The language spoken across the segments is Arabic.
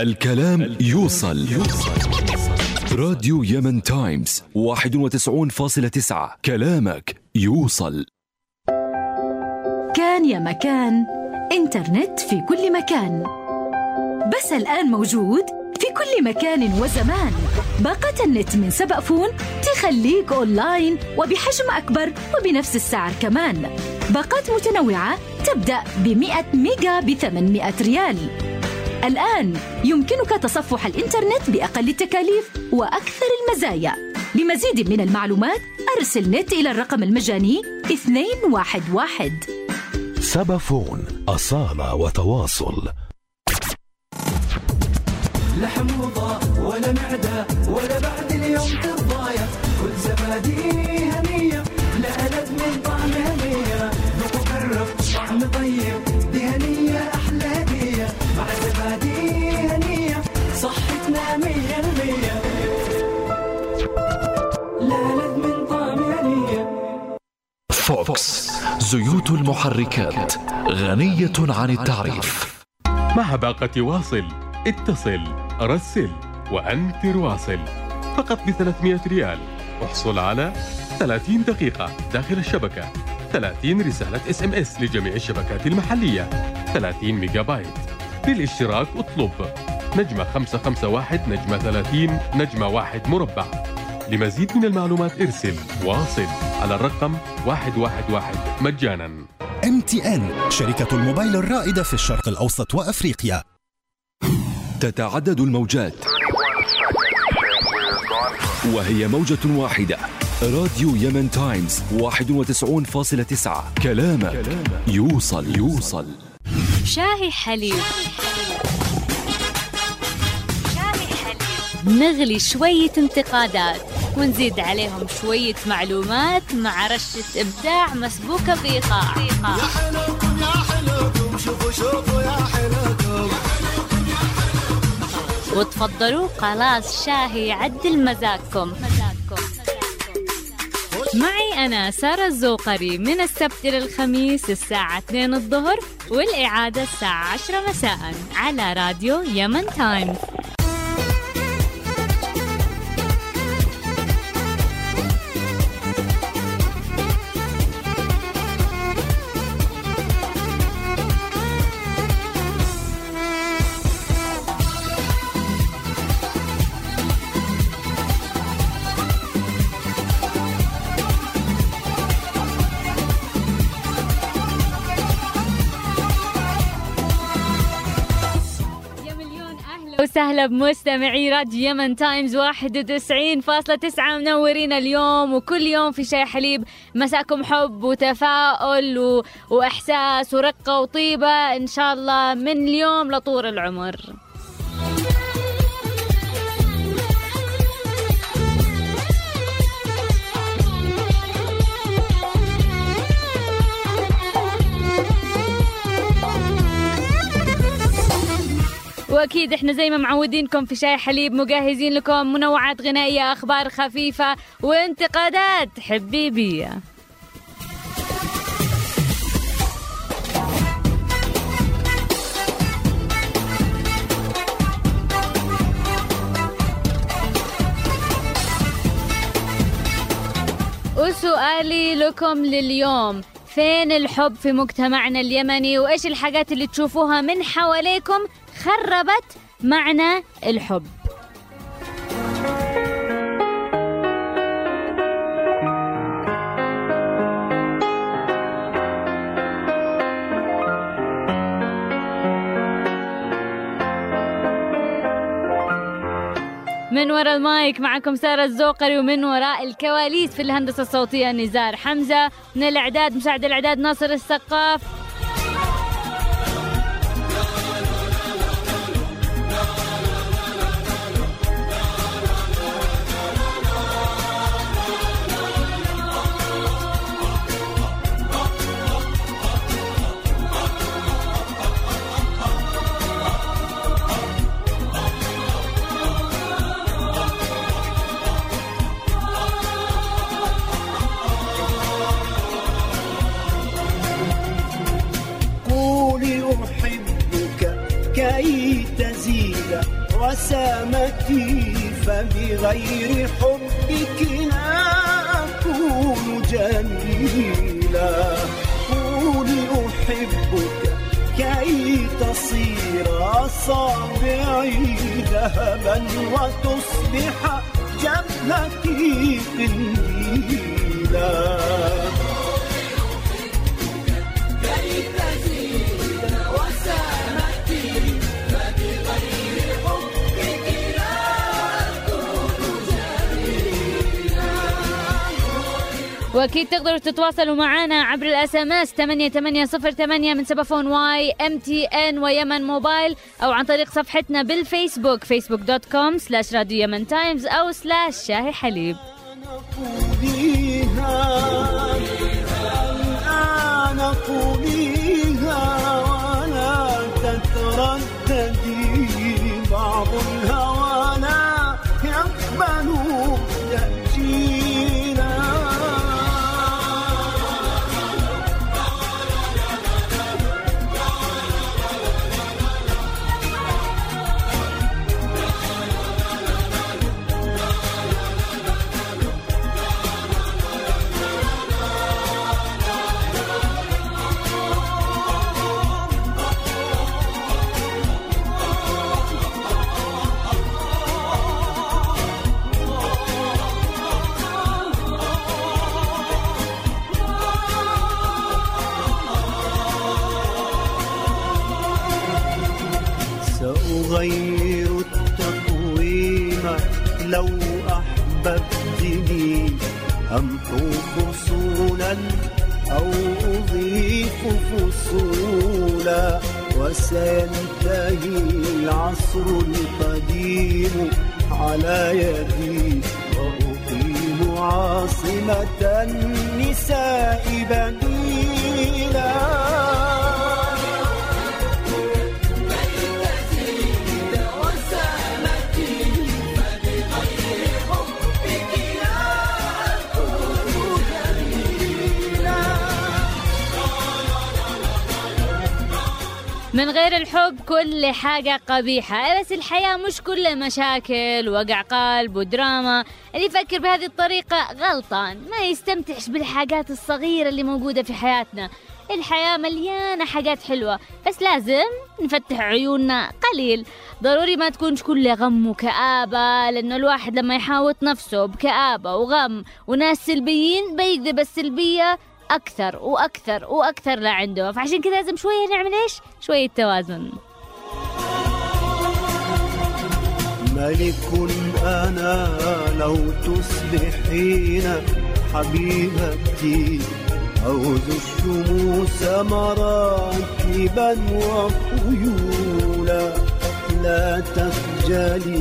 الكلام يوصل. راديو يمن تايمز 91.9 كلامك يوصل. كان يا مكان إنترنت في كل مكان. بس الآن موجود في كل مكان وزمان. باقة النت من سبأفون تخليك أونلاين وبحجم أكبر وبنفس السعر كمان. باقات متنوعة تبدأ ب 100 ميجا ب 800 ريال. الآن يمكنك تصفح الإنترنت بأقل التكاليف وأكثر المزايا. لمزيد من المعلومات أرسل نت إلى الرقم المجاني 211 سبفون أصالة وتواصل. لا حموضة ولا معدة فوكس زيوت المحركات. غنية عن التعريف. مع باقة واصل اتصل رسل وأنت واصل. فقط ب 300 ريال. احصل على 30 دقيقة داخل الشبكة. 30 رسالة SMS لجميع الشبكات المحلية. 30 ميجا بايت. للاشتراك اطلب. نجمة 551 نجمة 30 نجمة 1 مربع. لمزيد من المعلومات ارسل واصل على الرقم 111 مجانا. MTN شركة الموبايل الرائدة في الشرق الأوسط وأفريقيا. تتعدد الموجات. وهي موجة واحدة. راديو يمن تايمز 91.9 كلامك يوصل. يوصل. شاهي حليب. نغلي شوية انتقادات. ونزيد عليهم شوية معلومات مع رشة إبداع مسبوكة بإيقاع وتفضلوا خلاص شاهي يعدل مزاجكم. معي أنا سارة الزوقري من السبت إلى الخميس الساعة 2 الظهر والإعادة الساعة 10 مساء على راديو يمن تايمز وسهلا بمستمعي راديو يمن تايمز 91.9 منورين اليوم وكل يوم في شاي حليب. مساكم حب وتفاؤل و... وإحساس ورقة وطيبة. إن شاء الله من اليوم لطول العمر. وأكيد إحنا زي ما معودينكم في شاي حليب مجهزين لكم منوعات غنائية أخبار خفيفة وانتقادات حبيبية. وسؤالي لكم لليوم فين الحب في مجتمعنا اليمني؟ وإيش الحاجات اللي تشوفوها من حواليكم خربت معنى الحب. من وراء المايك معكم سارة الزوقري ومن وراء الكواليس في الهندسة الصوتية نزار حمزة من الإعداد مساعد الإعداد ناصر السقاف. فبغير حبك لا أكون جميلا. قولي أحبك كي تصير أصابعي ذهبا وتصبح جبهتي وأكيد تقدروا تتواصلوا معنا عبر ال SMS 8808 من سبأفون و MTN ويمن موبايل أو عن طريق صفحتنا بالفيسبوك فيسبوك dot com slash راديو يمن تايمز أو slash شاهي حليب. الآن وسينتهي العصر القديم على يدي وأقيم عاصمة النساء بديلا من غير الحب كل حاجة قبيحة. بس الحياة مش كلها مشاكل؟ وقع قلب ودراما. اللي يفكر بهذه الطريقة غلطان. ما يستمتعش بالحاجات الصغيرة اللي موجودة في حياتنا. الحياة مليانة حاجات حلوة. بس لازم نفتح عيوننا قليل. ضروري ما تكونش كلها غم وكآبة لأنه الواحد لما يحاوط نفسه بكآبة وغم وناس سلبيين بيجذب السلبية أكثر وأكثر وأكثر لعنده فعشان كذا لازم شوية نعمل إيش؟ شوية توازن. ملك أنا لو تصبحين حبيبتي أوذ الشموس مراكبا وخيولا لا تخجلي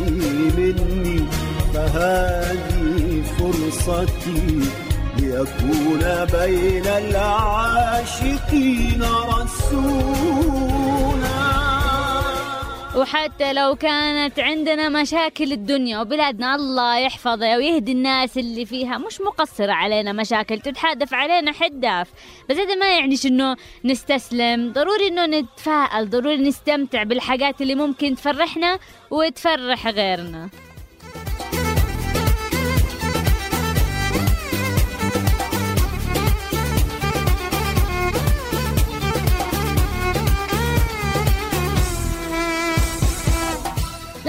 مني فهذه فرصتي. ليكون بين العاشقين رسولا. وحتى لو كانت عندنا مشاكل الدنيا وبلادنا الله يحفظها ويهدي الناس اللي فيها مش مقصرة علينا مشاكل تتحدف علينا حداف. بس هذا ما يعنيش انه نستسلم ضروري إنه نتفائل ضروري نستمتع بالحاجات اللي ممكن تفرحنا وتفرح غيرنا.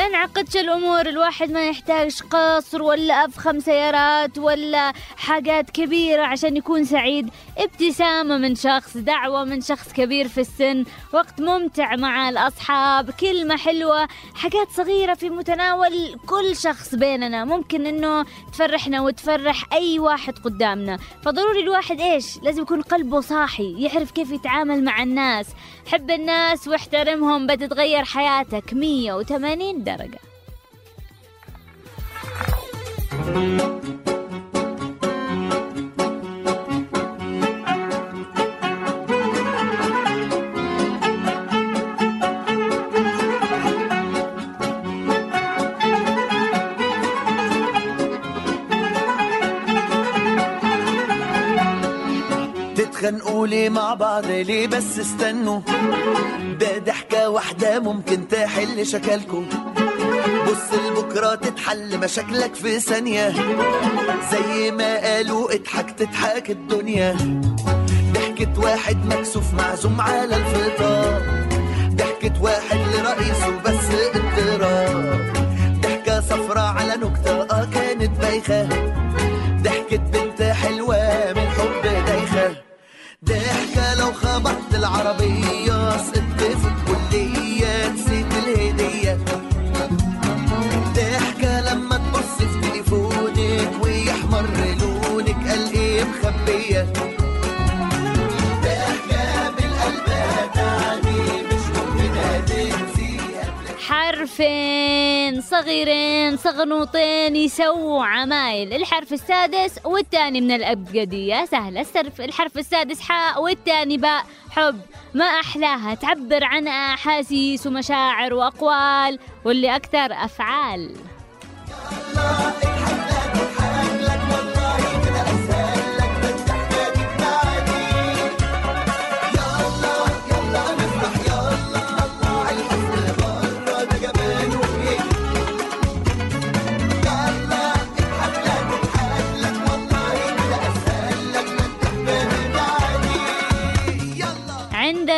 لا نعقدش الأمور الواحد ما يحتاج قصر ولا أفخم سيارات ولا حاجات كبيرة عشان يكون سعيد. ابتسامة من شخص دعوة من شخص كبير في السن. وقت ممتع مع الأصحاب كلمة حلوة حاجات صغيرة في متناول كل شخص بيننا. ممكن إنه تفرحنا وتفرح أي واحد قدامنا. فضروري الواحد إيش؟ لازم يكون قلبه صاحي يعرف كيف يتعامل مع الناس. حب الناس واحترمهم بتتغير حياتك. 180 درجة. تتخانقوا ليه مع بعض ليه بس استنوا؟ ده ضحكة واحدة ممكن تحل شكلكم. بص لبكرة تتحل مشاكلك في ثانية. زي ما قالوا اضحك تضحك الدنيا. ضحكة واحد مكسوف معزوم على الفطار ضحكة واحد لرئيسه بس اضطراب. ضحكة صفرة على نكتة آه كانت بايخة. ضحكة بنت حلوة من حب دايخة. ضحكة لو خبطت العربية سقطت في الكلية. حرفين صغيرين صغنوطين يسووا عمايل الحرف السادس والثاني من الأبجدية. سهلة السرف الحرف السادس حاء والثاني باء. حب ما أحلاها تعبر عن أحاسيس ومشاعر وأقوال واللي أكثر أفعال.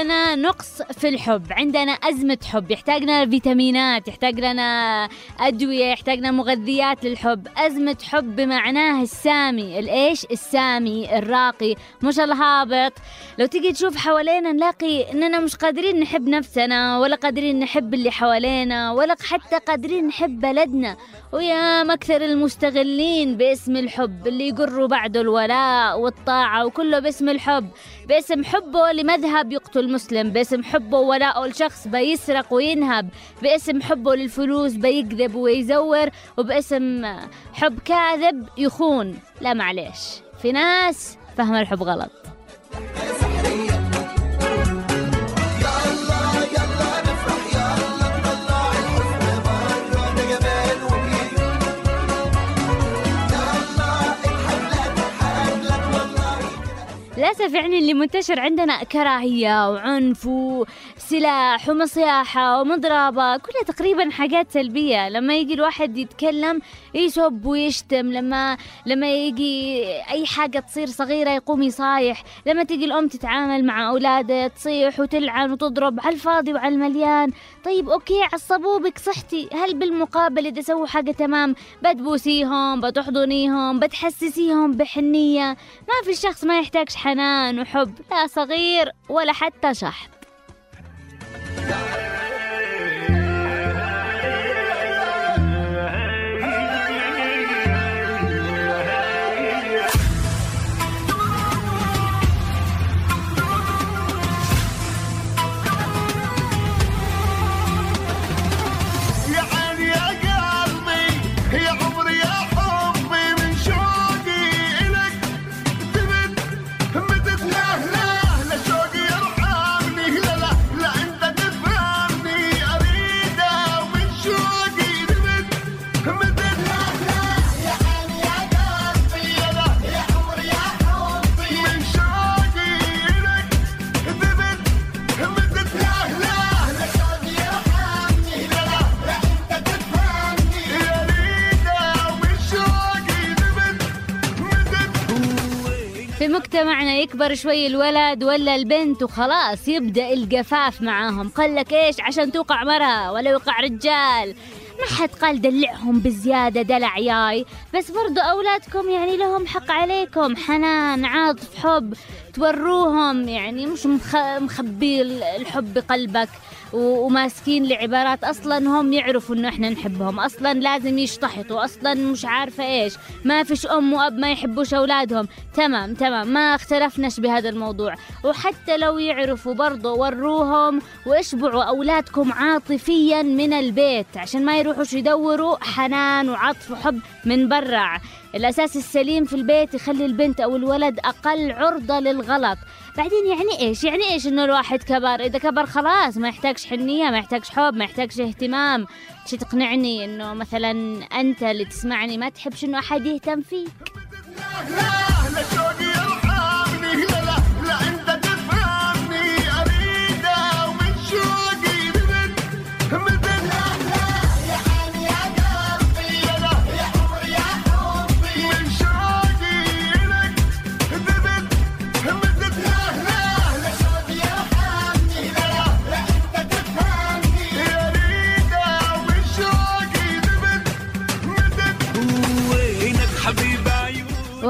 عندنا نقص في الحب عندنا أزمة حب يحتاج لنا فيتامينات يحتاج لنا أدوية يحتاج لنا مغذيات للحب. أزمة حب بمعناه السامي الإيش؟ السامي الراقي مش الهابط. لو تيجي تشوف حوالينا نلاقي إننا مش قادرين نحب نفسنا ولا قادرين نحب اللي حوالينا ولا حتى قادرين نحب بلدنا. ويا مكثر المستغلين باسم الحب اللي يقروا بعده الولاء والطاعة وكله باسم الحب. باسم حبه لمذهب يقتل مسلم باسم حبه ولاءه لشخص بيسرق وينهب. باسم حبه للفلوس بيكذب ويزور وباسم حب كاذب يخون. لا معليش. في ناس فهم الحب غلط. للأسف يعني اللي منتشر عندنا كراهية وعنف وسلاح ومصياحة ومضربة كلها تقريبا حاجات سلبية. لما يجي الواحد يتكلم يسب ويشتم. لما لما يجي أي حاجة تصير صغيرة يقوم يصايح. لما تيجي الأم تتعامل مع أولادها تصيح وتلعن وتضرب على الفاضي وعلى المليان. طيب أوكي عصبوا بك صحتي. هل بالمقابل إذا سووا حاجة تمام بتبوسيهم بتحضنيهم بتحسسيهم بحنية؟ ما في الشخص ما يحتاج حنان وحب لا صغير ولا حتى شحط مجتمعنا يكبر شوي الولد ولا البنت وخلاص يبدأ الجفاف معاهم. قال لك إيش؟ عشان توقع مرة ولا يوقع رجال. ما حد قال دلعهم بزيادة دلع ياي. بس برضو أولادكم يعني لهم حق عليكم. حنان عاطف حب توروهم. يعني مش مخ... مخبي الحب بقلبك. وماسكين لعبارات أصلا هم يعرفوا إنه إحنا نحبهم. أصلا لازم يشتحطوا. أصلا مش عارفة إيش. ما فيش أم وأب ما يحبوش أولادهم. تمام تمام. ما اختلفناش بهذا الموضوع. وحتى لو يعرفوا برضه وروهم واشبعوا أولادكم عاطفيا من البيت. عشان ما يروحوش يدوروا حنان وعطف وحب من برا. الأساس السليم في البيت يخلي البنت أو الولد أقل عرضة للغلط. بعدين يعني إيش؟ يعني إيش إنه الواحد كبر؟ إذا كبر خلاص ما يحتاجش حنية ما يحتاجش حب ما يحتاجش اهتمام. شي تقنعني إنه مثلا أنت اللي تسمعني ما تحبش إنه أحد يهتم فيك.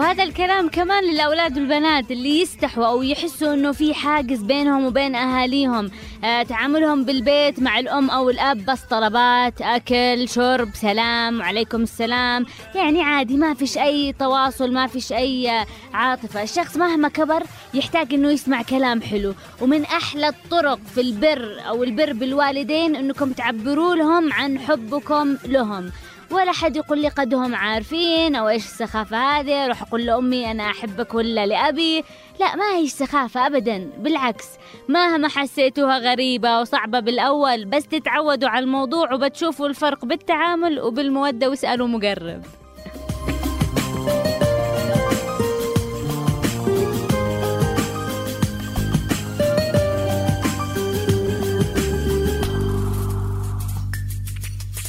وهذا الكلام كمان للأولاد والبنات اللي يستحوا أو يحسوا إنه في حاجز بينهم وبين أهاليهم. آه تعاملهم بالبيت مع الأم أو الأب بس طلبات أكل شرب سلام وعليكم السلام. يعني عادي ما فيش أي تواصل ما فيش أي عاطفة. الشخص مهما كبر يحتاج إنه يسمع كلام حلو. ومن أحلى الطرق في البر أو البر بالوالدين إنكم تعبروا لهم عن حبكم لهم. ولا حد يقول لي قدهم عارفين أو إيش السخافة هذه روح أقول لأمي أنا أحبك ولا لأبي. لا ما هي سخافة ابدا بالعكس. مهما حسيتوها غريبة وصعبة بالأول بس تتعودوا على الموضوع وبتشوفوا الفرق بالتعامل وبالمودة واسألوا مقرب.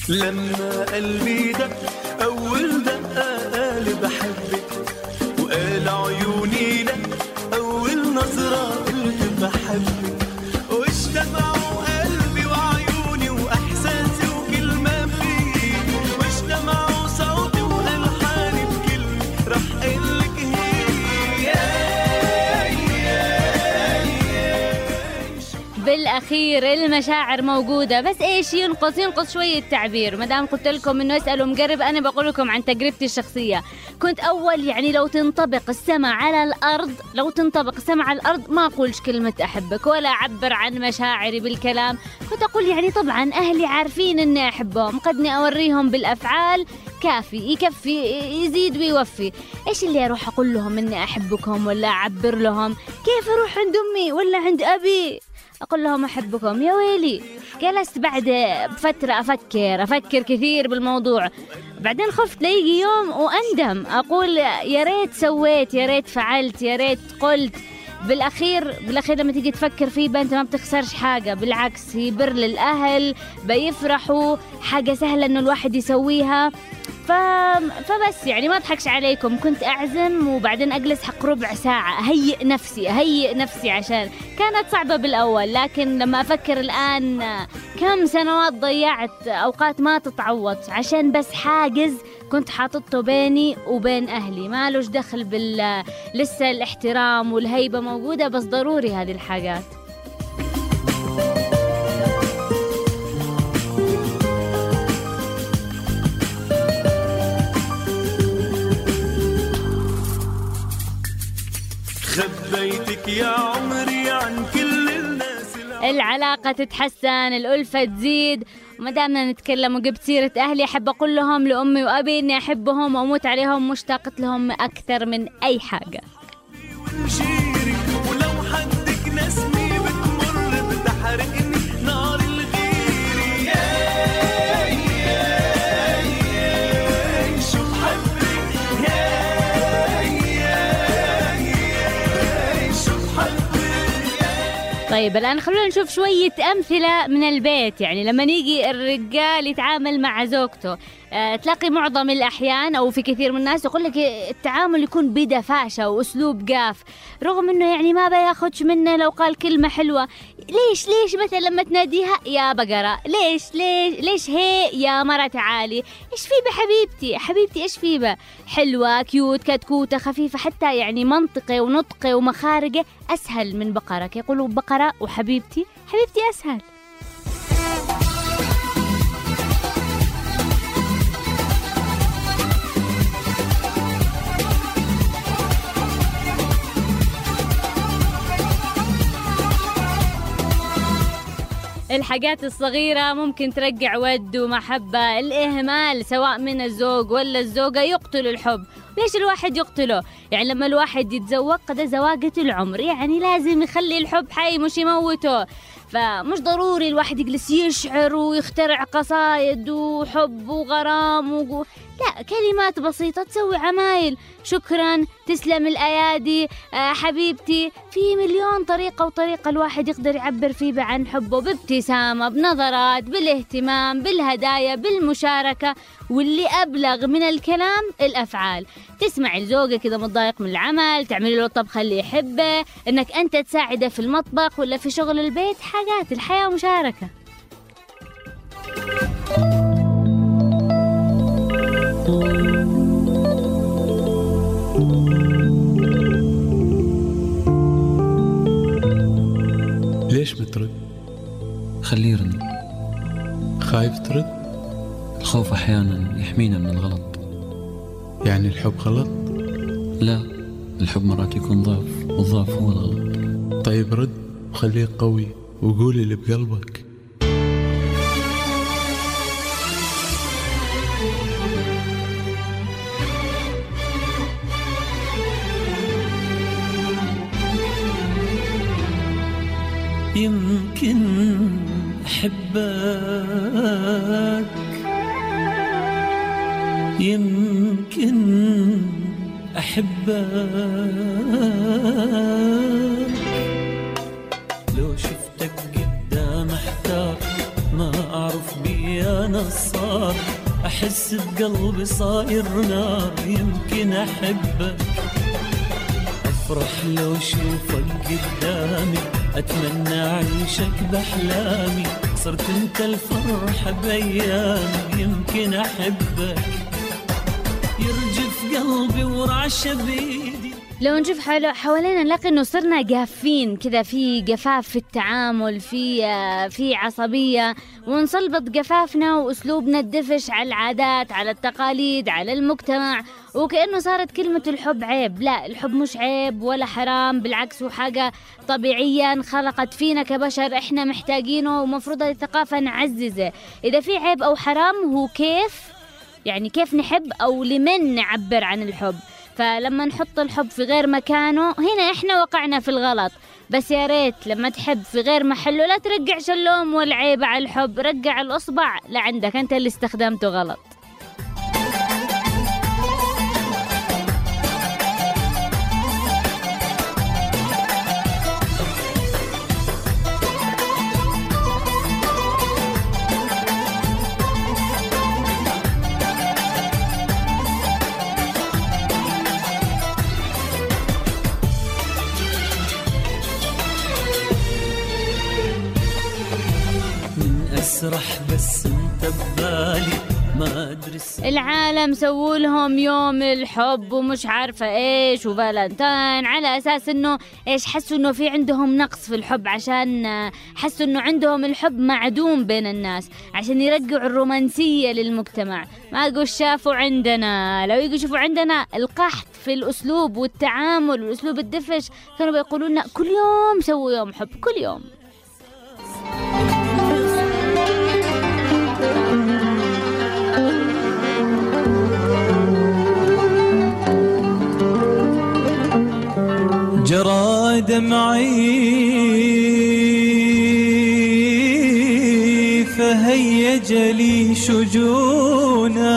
لما قلبي دق أول دقة قال بحبك وقال عيوني لك أول نظرة قلت بحبك. بالاخير المشاعر موجودة بس إيش؟ ينقص ينقص شوية تعبير ما دام قلت لكم إنه اسالوا مقرب أنا بقول لكم عن تجربتي الشخصية. كنت أول يعني لو تنطبق السماء على الأرض لو تنطبق السماء على الأرض ما أقولش كلمة أحبك ولا أعبر عن مشاعري بالكلام. كنت أقول يعني طبعا أهلي عارفين إني أحبهم قدني أوريهم بالأفعال. كافي يكفي يزيد ويوفي. إيش اللي أروح أقول لهم إني أحبكم ولا أعبر لهم؟ كيف أروح عند أمي ولا عند أبي؟ أقول لهم أحبكم. يا ويلي جلست بعد فترة أفكر أفكر كثير بالموضوع. بعدين خفت ليجي يوم وأندم. أقول يا ريت سويت يا ريت فعلت يا ريت قلت. بالأخير بالأخير لما تيجي تفكر فيه بقى أنت ما بتخسرش حاجة. بالعكس هي بر للأهل بيفرحوا. حاجة سهلة إنه الواحد يسويها. ف... فبس يعني ما اضحكش عليكم كنت أعزم وبعدين أجلس حق ربع ساعة أهيئ نفسي أهيئ نفسي عشان كانت صعبة بالأول لكن لما أفكر الآن كم سنوات ضيعت أوقات ما تتعوض. عشان بس حاجز كنت حاططه بيني وبين أهلي. ما لوش دخل بال لسه الاحترام والهيبة موجودة بس ضروري هذه الحاجات. خبيتك يا عمري عن كل الناس العلاقة تتحسن الألفة تزيد. وما دامنا نتكلم وجبت سيرة أهلي أحب أقول لهم لأمي وأبي إني أحبهم وأموت عليهم مشتاقة لهم أكثر من أي حاجة. طيب الآن خلونا نشوف شوية أمثلة من البيت. يعني لما نيجي الرجال يتعامل مع زوجته آه، تلاقي معظم الأحيان أو في كثير من الناس يقول لك التعامل يكون بدفاشة وأسلوب قاف رغم إنه يعني ما بياخدش منه لو قال كلمة حلوة. ليش ليش مثلا لما تناديها يا بقرة؟ ليش ليش ليش هي يا مرة تعالي إيش في بحبيبتي حبيبتي إيش في به حلوة كيوت كتكوتة خفيفة حتى يعني منطقة ونطقة ومخارجة أسهل من بقرة يقولوا بقرة وحبيبتي حبيبتي أسهل. الحاجات الصغيرة ممكن ترجع ود ومحبة الإهمال سواء من الزوج ولا الزوجة يقتل الحب ليش الواحد يقتله؟ يعني لما الواحد يتزوج قد زواجة العمر يعني لازم يخلي الحب حي مش يموته فمش ضروري الواحد يجلس يشعر ويخترع قصايد وحب وغرام و... لا كلمات بسيطة تسوي عمايل. شكرا تسلم الأيادي آه حبيبتي. في مليون طريقة وطريقة الواحد يقدر يعبر فيه عن حبه بابتسامة بنظرات بالاهتمام بالهدايا بالمشاركة. واللي أبلغ من الكلام الأفعال. تسمع لزوجك إذا متضايق من العمل تعملي له الطبخة اللي يحبه. إنك أنت تساعده في المطبخ ولا في شغل البيت حاجات الحياة مشاركة. ليش بترد؟ خليه يرن خايف ترد؟ الخوف أحيانا يحمينا من الغلط يعني الحب غلط؟ لا الحب مرات يكون ضعف والضعف هو الغلط طيب رد وخليك قوي وقول اللي بقلبك يمكن أحبك. يمكن أحبك. لو شفتك قدام أحتار ما أعرف بي أنا صار. أحس بقلبي صاير نار يمكن أحبك. أفرح لو أشوفك قدامي. أتمنى أعيشك بأحلامي. صرت أنت الفرحة بأيامي. يمكن أحبك. يرجف قلبي ورعش بيدي لو نشوف حوالينا نلاقي إنه صرنا جافين كذا في جفاف في التعامل في آه، في عصبية. ونسلبط جفافنا وأسلوبنا الدفش على العادات على التقاليد على المجتمع. وكأنه صارت كلمة الحب عيب. لا الحب مش عيب ولا حرام بالعكس هو حاجة طبيعية انخلقت فينا كبشر إحنا محتاجينه ومفروض هذه الثقافة نعززه. إذا في عيب أو حرام هو كيف يعني كيف نحب أو لمن نعبر عن الحب. فلما نحط الحب في غير مكانه هنا إحنا وقعنا في الغلط. بس يا ريت لما تحب في غير محله لا ترجعش اللوم والعيب على الحب رجع الأصبع لعندك أنت اللي استخدمته غلط. العالم سووا لهم يوم الحب ومش عارفة إيش وفالنتاين. على أساس إنه إيش؟ حسوا إنه في عندهم نقص في الحب عشان حسوا إنه عندهم الحب معدوم بين الناس عشان يرجعوا الرومانسية للمجتمع. ما قول شافوا عندنا. لو يجوا يشوفوا عندنا القحط في الأسلوب والتعامل والأسلوب الدفش كانوا بيقولوا لنا كل يوم سووا يوم حب كل يوم. جرى دمعي فهيج لي شجونا.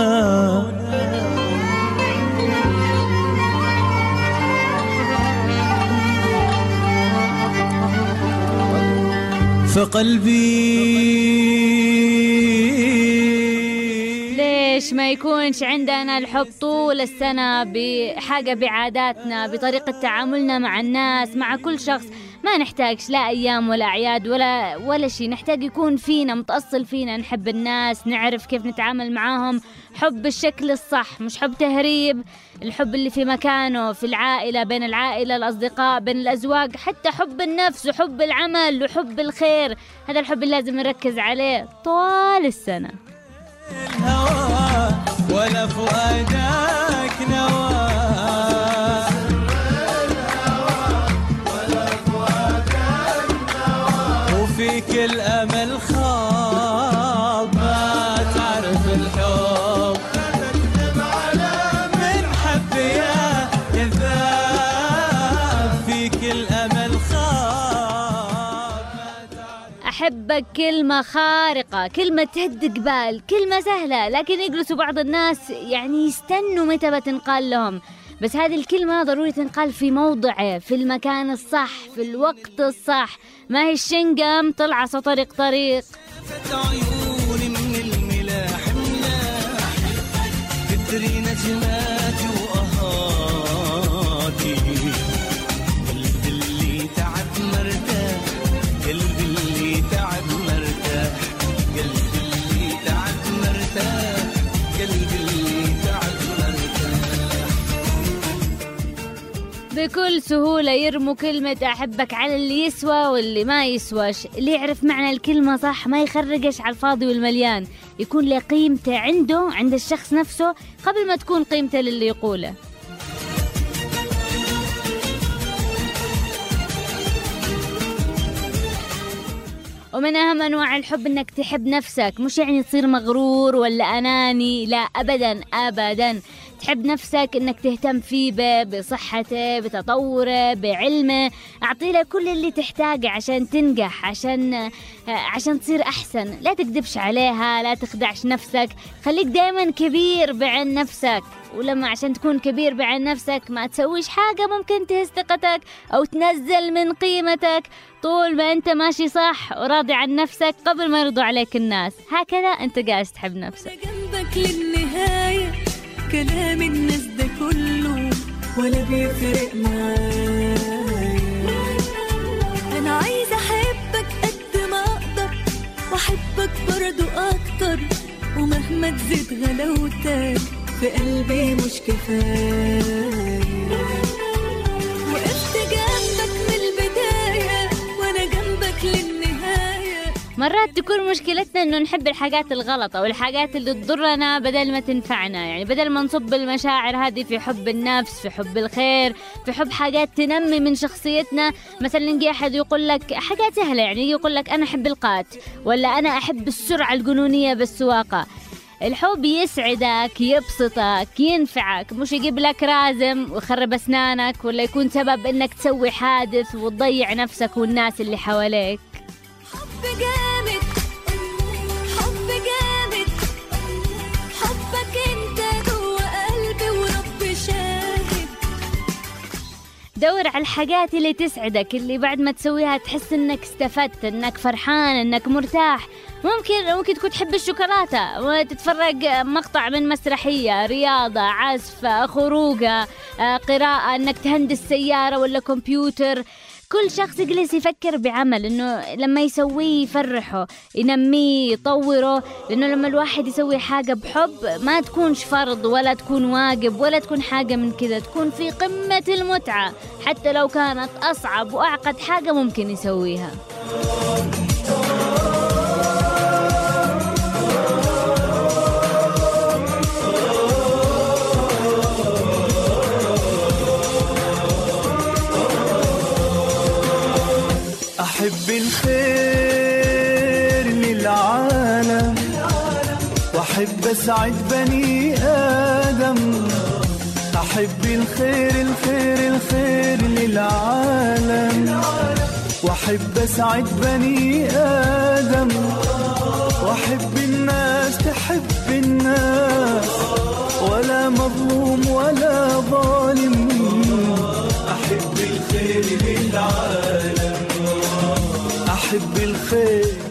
فقلبي ليش ما يكونش عندنا الحب طول السنة بحاجة بعاداتنا بطريقة تعاملنا مع الناس مع كل شخص. ما نحتاج لا أيام ولا أعياد ولا ولا شيء نحتاج يكون فينا متأصل فينا نحب الناس نعرف كيف نتعامل معاهم. حب بالشكل الصح مش حب تهريب. الحب اللي في مكانه في العائلة بين العائلة الأصدقاء بين الأزواج. حتى حب النفس وحب العمل وحب الخير. هذا الحب اللي لازم نركز عليه طوال السنة. ولا فؤادك نوى. وفيك الأمل خاب أحبك كلمة خارقة كلمة تهد قبال كلمة سهلة لكن يجلسوا بعض الناس يعني يستنوا متى بتنقال لهم. بس هذه الكلمة ضروري تنقال في موضعه في المكان الصح في الوقت الصح. ما هي الشنقم؟ طلع طريق. طريق عيوني من تدري بكل سهولة يرموا كلمة أحبك على اللي يسوى واللي ما يسواش. اللي يعرف معنى الكلمة صح ما يخرجش على الفاضي والمليان. يكون له قيمته عنده عند الشخص نفسه قبل ما تكون قيمته للي يقوله. ومن أهم أنواع الحب إنك تحب نفسك. مش يعني تصير مغرور ولا أناني لا أبدا أبدا. تحب نفسك إنك تهتم فيه بصحته بتطوره بعلمه. أعطي له كل اللي تحتاجه عشان تنجح عشان عشان تصير أحسن. لا تكذبش عليها لا تخدعش نفسك. خليك دايما كبير بعين نفسك. ولما عشان تكون كبير بعين نفسك ما تسويش حاجة ممكن تهز ثقتك أو تنزل من قيمتك. طول ما أنت ماشي صح وراضي عن نفسك قبل ما يرضوا عليك الناس. هكذا أنت قاعد تحب نفسك. جنبك للنهاية. كلام الناس ده كله ولا بيفرق معايا. أنا عايزة أحبك قد ما أقدر وأحبك برضو أكتر ومهما تزيد غلاوتك في قلبي مش كفاية. مرات تكون مشكلتنا إنه نحب الحاجات الغلط أو الحاجات اللي تضرنا بدل ما تنفعنا. يعني بدل ما نصب المشاعر هذه في حب النفس في حب الخير في حب حاجات تنمي من شخصيتنا. مثلا يجي أحد يقول لك حاجات سهلة يعني يقول لك أنا أحب القات ولا أنا أحب السرعة الجنونية بالسواقة. الحب يسعدك يبسطك ينفعك. مش يجيب لك رازم ويخرب أسنانك ولا يكون سبب إنك تسوي حادث وتضيع نفسك والناس اللي حواليك. دور على الحاجات اللي تسعدك اللي بعد ما تسويها تحس إنك استفدت إنك فرحان إنك مرتاح. ممكن ممكن تكون تحب الشوكولاتة وتتفرج مقطع من مسرحية رياضة عزف خروجة آه، قراءة إنك تهندس سيارة ولا كمبيوتر. كل شخص يجلس يفكر بعمل إنه لما يسويه يفرحه ينميه يطوره لأنه لما الواحد يسوي حاجة بحب ما تكونش فرض ولا تكون واجب ولا تكون حاجة من كذا تكون في قمة المتعة حتى لو كانت أصعب وأعقد حاجة ممكن يسويها. أحب الخير للعالم وأحب أسعد بني آدم. أحب الخير الخير الخير للعالم وأحب أسعد بني آدم. وأحب الناس تحب الناس ولا مظلوم ولا ظالم. أحب الخير للعالم. أحب الخير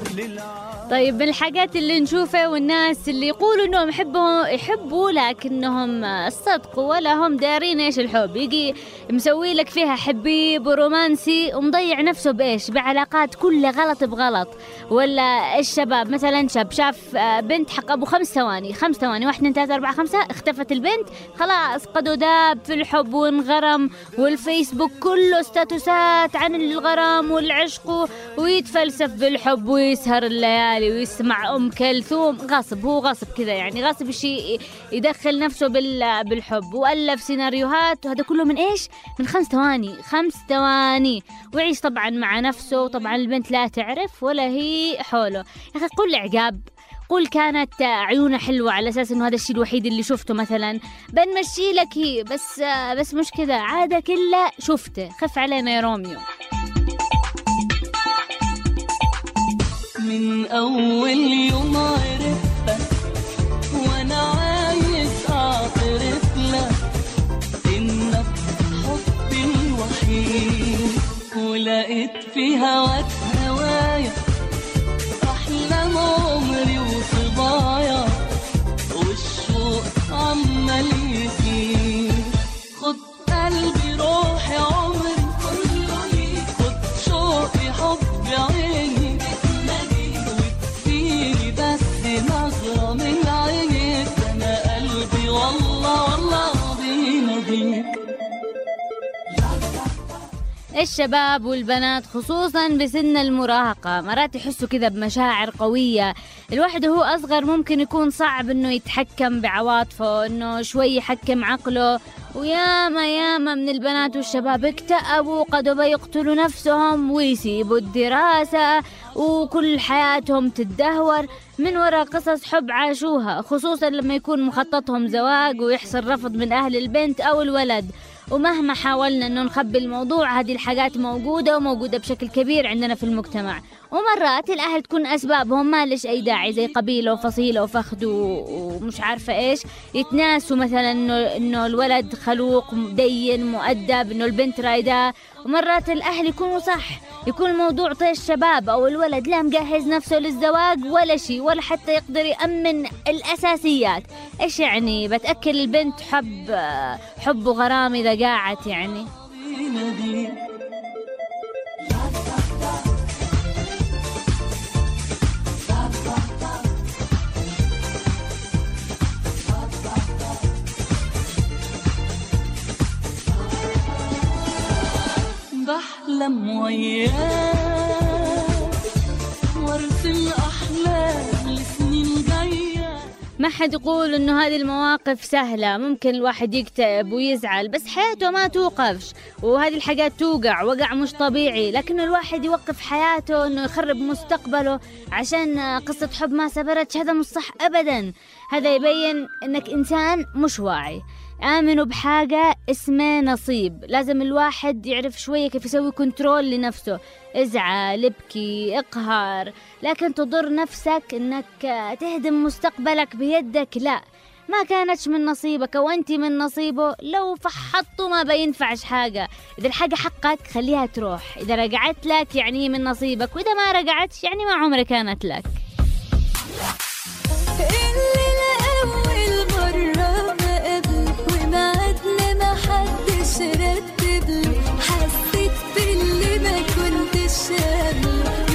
طيب من الحاجات اللي نشوفها والناس اللي يقولوا إنهم يحبوا يحبوا لكنهم الصدق ولا هم دارين إيش الحب. يجي مسوي لك فيها حبيب ورومانسي ومضيع نفسه بإيش؟ بعلاقات كلها غلط بغلط. ولا الشباب مثلا شاب شاف آه، بنت حق أبو خمس ثواني خمس ثواني واحد اثنين ثلاثة أربعة خمسة اختفت البنت خلاص قد داب في الحب وانغرم والفيسبوك كله ستاتوسات عن الغرام والعشق ويتفلسف بالحب ويسهر الليالي. ويسمع أم كلثوم. غصب هو غصب كذا يعني غصب شيء يدخل نفسه بال- بالحب وألف سيناريوهات. وهذا كله من إيش؟ من خمس ثواني. خمس ثواني. ويعيش طبعا مع نفسه. وطبعا البنت لا تعرف ولا هي حوله. يا أخي قول عقاب قول كانت عيونها حلوة على أساس إنه هذا الشيء الوحيد اللي شفته مثلا. بنمشي لك هي. بس بس مش كذا. عادة كلها شفته. خف علينا يا روميو. من أول يوم عرفتك وأنا عايز أعترف لك إنك حبي الوحيد ولقيت في هواك هوايا أحلام عمري وصبايا والشوق عمال يزيد. خد قلبي روحي عمري. الشباب والبنات خصوصا بسن المراهقة. مرات يحسوا كذا بمشاعر قوية. الواحد وهو أصغر ممكن يكون صعب إنه يتحكم بعواطفه إنه شوي يحكم عقله. وياما ياما من البنات والشباب اكتئبوا قدوا يقتلوا نفسهم ويسيبوا الدراسة وكل حياتهم تتدهور. من وراء قصص حب عاشوها خصوصا لما يكون مخططهم زواج ويحصل رفض من أهل البنت أو الولد. ومهما حاولنا إنه نخبي الموضوع هذه الحاجات موجودة وموجودة بشكل كبير عندنا في المجتمع. ومرات الأهل تكون أسبابهم ما لش أي داعي زي قبيلة وفصيلة وفخد ومش عارفة إيش. يتناسوا مثلا إنه إنه الولد خلوق دين مؤدب إنه البنت رايداه ومرات الأهل يكونوا صح يكون الموضوع طيش شباب أو الولد لا مجهز نفسه للزواج ولا شيء ولا حتى يقدر يأمن الأساسيات. إيش يعني؟ بتأكل البنت حب حب وغرام إذا قاعت يعني. بحلم وياك وارسم احلام لسنين جاية ما حد يقول إنه هذه المواقف سهلة. ممكن الواحد يكتئب ويزعل بس حياته ما توقفش. وهذه الحاجات توقع وقع مش طبيعي. لكن الواحد يوقف حياته إنه يخرب مستقبله عشان قصة حب ما سبرتش. هذا مش صح ابدا. هذا يبين إنك إنسان مش واعي. آمنوا بحاجة اسمه نصيب. لازم الواحد يعرف شوية كيف يسوي كنترول لنفسه. ازعل ابكي اقهر. لكن تضر نفسك إنك تهدم مستقبلك بيدك. لا ما كانتش من نصيبك وأنت من نصيبه. لو فحطوا ما بينفعش حاجة. إذا الحاجة حقك خليها تروح. إذا رجعت لك يعني من نصيبك وإذا ما رجعتش يعني ما عمرها كانت لك. ومعادنا ما حدش رتب لي حسيت باللي ما كنتش قبله.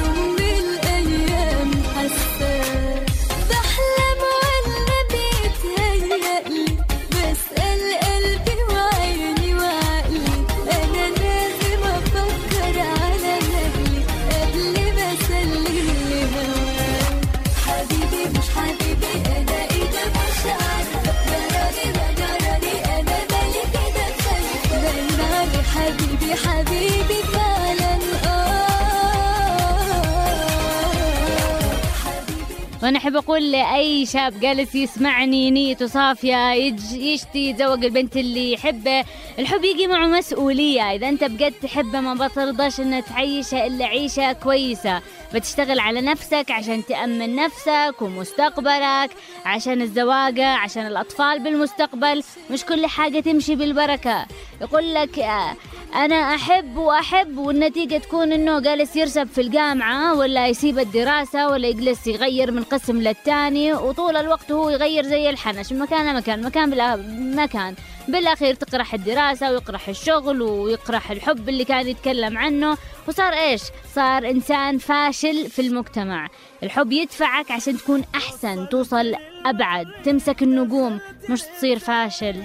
وأنا أحب أقول لأي شاب جالس يسمعني نيته صافية يشتي يتزوج البنت اللي يحبه. الحب يجي معه مسؤولية. إذا أنت بجد تحبه ما بترضاش ان تعيشه إلا عيشة كويسة. بتشتغل على نفسك عشان تأمن نفسك ومستقبلك عشان الزواجه عشان الأطفال بالمستقبل. مش كل حاجة تمشي بالبركة. يقول لك آه، أنا أحب وأحب والنتيجة تكون إنه جالس يرسب في الجامعة ولا يسيب الدراسة ولا يجلس يغير من قسم للتاني وطول الوقت هو يغير زي الحنش. من مكان لمكان مكان بلا مكان. بالأخير تقرح الدراسة ويقرح الشغل ويقرح الحب اللي كان يتكلم عنه. وصار إيش؟ صار إنسان فاشل في المجتمع. الحب يدفعك عشان تكون أحسن توصل أبعد تمسك النجوم مش تصير فاشل.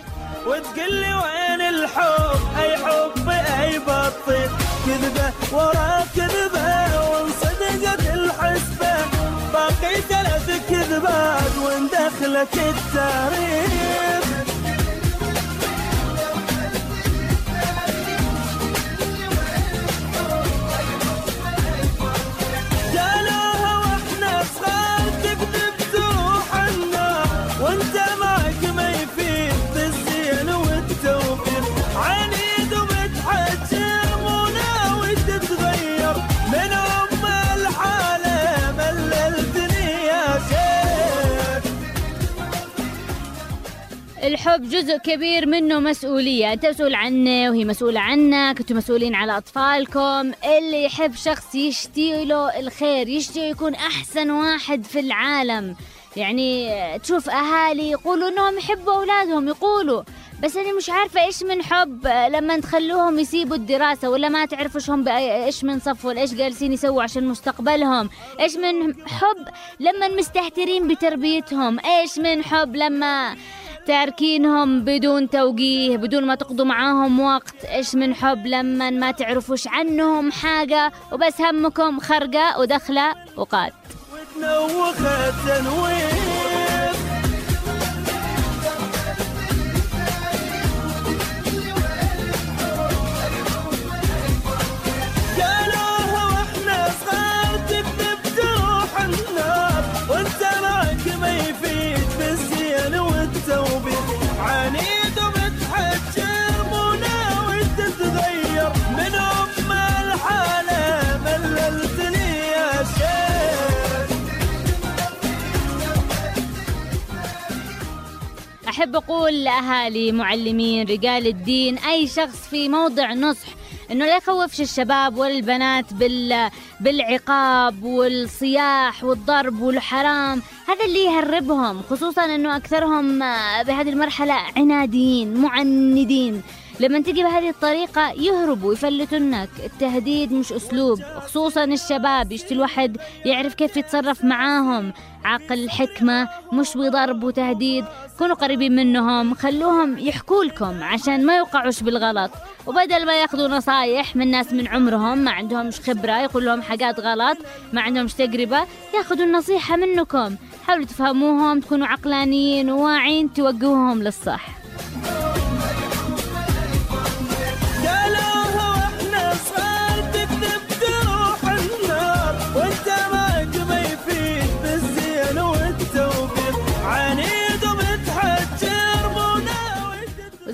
وتقلي وين الحب؟ أي حب اي بطيء كذبة ورا كذبة وانصدقت الحسبة. باقي ثلاث كذبات وان دخلت التاريخ. الحب جزء كبير منه مسؤولية. أنت مسؤول عنه وهي مسؤولة عنك. أنتم مسؤولين على أطفالكم. اللي يحب شخص يشتي له الخير يشتي يكون أحسن واحد في العالم. يعني تشوف أهالي يقولوا أنهم يحبوا أولادهم يقولوا. بس أنا مش عارفة إيش من حب لما تخلوهم يسيبوا الدراسة ولا ما تعرفوا إيش هم إيش من صف ولا إيش جالسين يسووا عشان مستقبلهم. إيش من حب لما مستهترين بتربيتهم؟ إيش من حب لما تاركينهم بدون توجيه بدون ما تقضوا معاهم وقت. إيش من حب لما ما تعرفوش عنهم حاجة وبس همكم خرقة ودخلة وقات نوخت تنوير. أحب أقول لأهالي معلمين رجال الدين أي شخص في موضع نصح إنه لا يخوفش الشباب والبنات بال بالعقاب والصياح والضرب والحرام. هذا اللي يهربهم خصوصا إنه أكثرهم آه، بهذه المرحلة عناديين معندين. لما تجي بهذه الطريقة يهربوا يفلتونك التهديد مش أسلوب خصوصا الشباب. يشتي الواحد يعرف كيف يتصرف معاهم. عقل حكمة مش بضرب وتهديد. كونوا قريبين منهم خلوهم يحكوا لكم عشان ما يوقعوش بالغلط. وبدل ما ياخذوا نصايح من ناس من عمرهم ما عندهمش خبرة يقول لهم حاجات غلط ما عندهمش تجربة ياخذوا النصيحة منكم. حاولوا تفهموهم تكونوا عقلانيين وواعين توجهوهم للصح.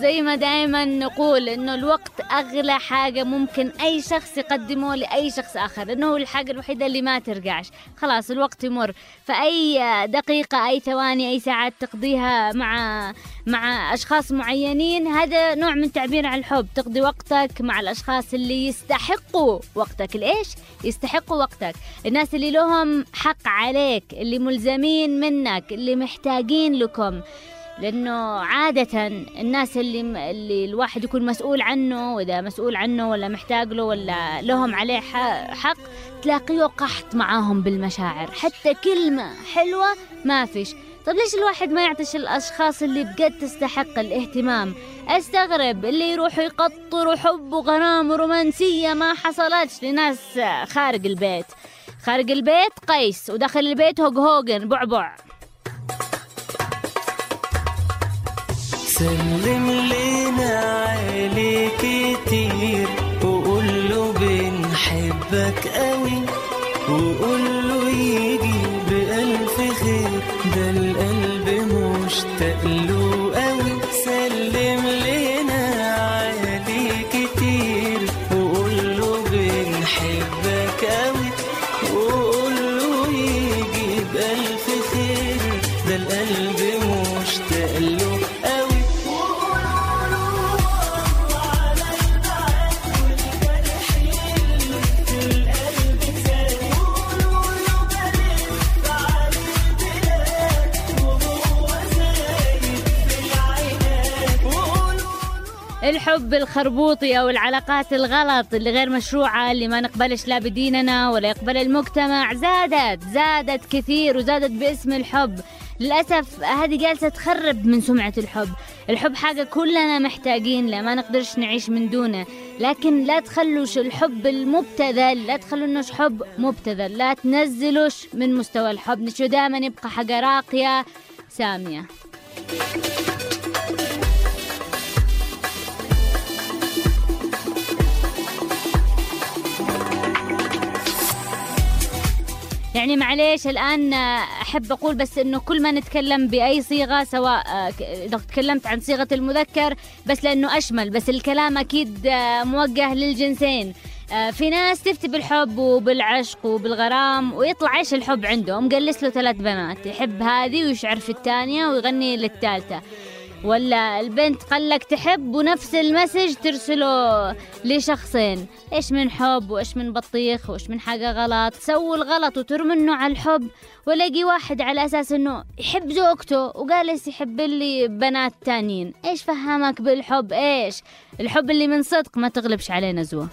وزي ما دائما نقول إنه الوقت أغلى حاجة ممكن أي شخص يقدمه لأي شخص آخر إنه هو الحاجة الوحيدة اللي ما ترجعش. خلاص الوقت يمر. فأي دقيقة أي ثواني أي ساعات تقضيها مع مع أشخاص معينين هذا نوع من تعبير عن الحب. تقضي وقتك مع الأشخاص اللي يستحقوا وقتك. ليش يستحقوا وقتك. الناس اللي لهم حق عليك اللي ملزمين منك اللي محتاجين لكم. لأنه عادة الناس اللي اللي الواحد يكون مسؤول عنه وإذا مسؤول عنه ولا محتاج له ولا لهم عليه حق تلاقيه قحط معاهم بالمشاعر. حتى كلمة حلوة ما فيش. طب ليش الواحد ما يعطيش الأشخاص اللي بجد تستحق الاهتمام؟ أستغرب. اللي يروحوا يقطروا حب وغرام ورومانسية ما حصلتش لناس خارج البيت. خارج البيت قيس وداخل البيت هوج هوجن بعبع سلم لنا عليه كتير. وقول له بنحبك قوي. وقول له يجي بألف خير. ده القلب مشتاق له. الحب الخربوطي أو العلاقات الغلط اللي غير مشروعة اللي ما نقبلش لا بديننا ولا يقبل المجتمع. زادت زادت كثير وزادت باسم الحب. للأسف هذه جالسة تخرب من سمعة الحب. الحب حاجة كلنا محتاجين له ما نقدرش نعيش من دونه. لكن لا تخلوش الحب المبتذل لا تخلونوش حب مبتذل لا تنزلوش من مستوى الحب. نشو دائما يبقى حاجة راقية سامية. يعني معليش الآن أحب أقول بس إنه كل ما نتكلم بأي صيغة سواء آه، إذا تكلمت عن صيغة المذكر بس لأنه أشمل بس الكلام أكيد آه، موجه للجنسين. آه، في ناس تفتي بالحب وبالعشق وبالغرام ويطلع إيش الحب عنده مقلس له ثلاث بنات يحب هذه ويشعر في الثانية ويغني للثالثة. ولا البنت قالك تحب ونفس المسج ترسله لشخصين. إيش من حب وإيش من بطيخ وإيش من حاجة غلط؟ سووا الغلط وترمنوا على الحب. ولاقي واحد على أساس إنه يحب زوجته وجالس يحب لي بنات تانيين. إيش فهمك بالحب؟ إيش؟ الحب اللي من صدق ما تغلبش عليه نزوه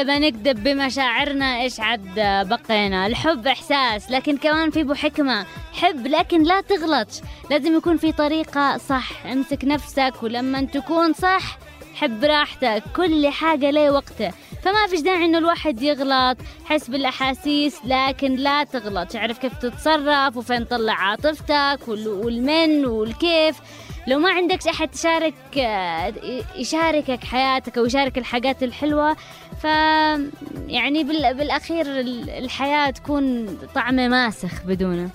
إذا بنكذب بمشاعرنا. إيش عد بقينا؟ الحب إحساس لكن كمان في بو حكمة حب لكن لا تغلط. لازم يكون في طريقة صح. امسك نفسك ولما تكون صح حب راحتك. كل حاجة ليه وقته فما فيش داعي إنه الواحد يغلط. حس بالأحاسيس لكن لا تغلط. اعرف كيف تتصرف وفين تطلع عاطفتك وال- والمن والكيف. لو ما عندك أحد تشارك آه، يشاركك حياتك أو يشارك الحاجات الحلوة ف يعني بال- بالأخير ال- الحياة تكون طعم ماسخ بدونه.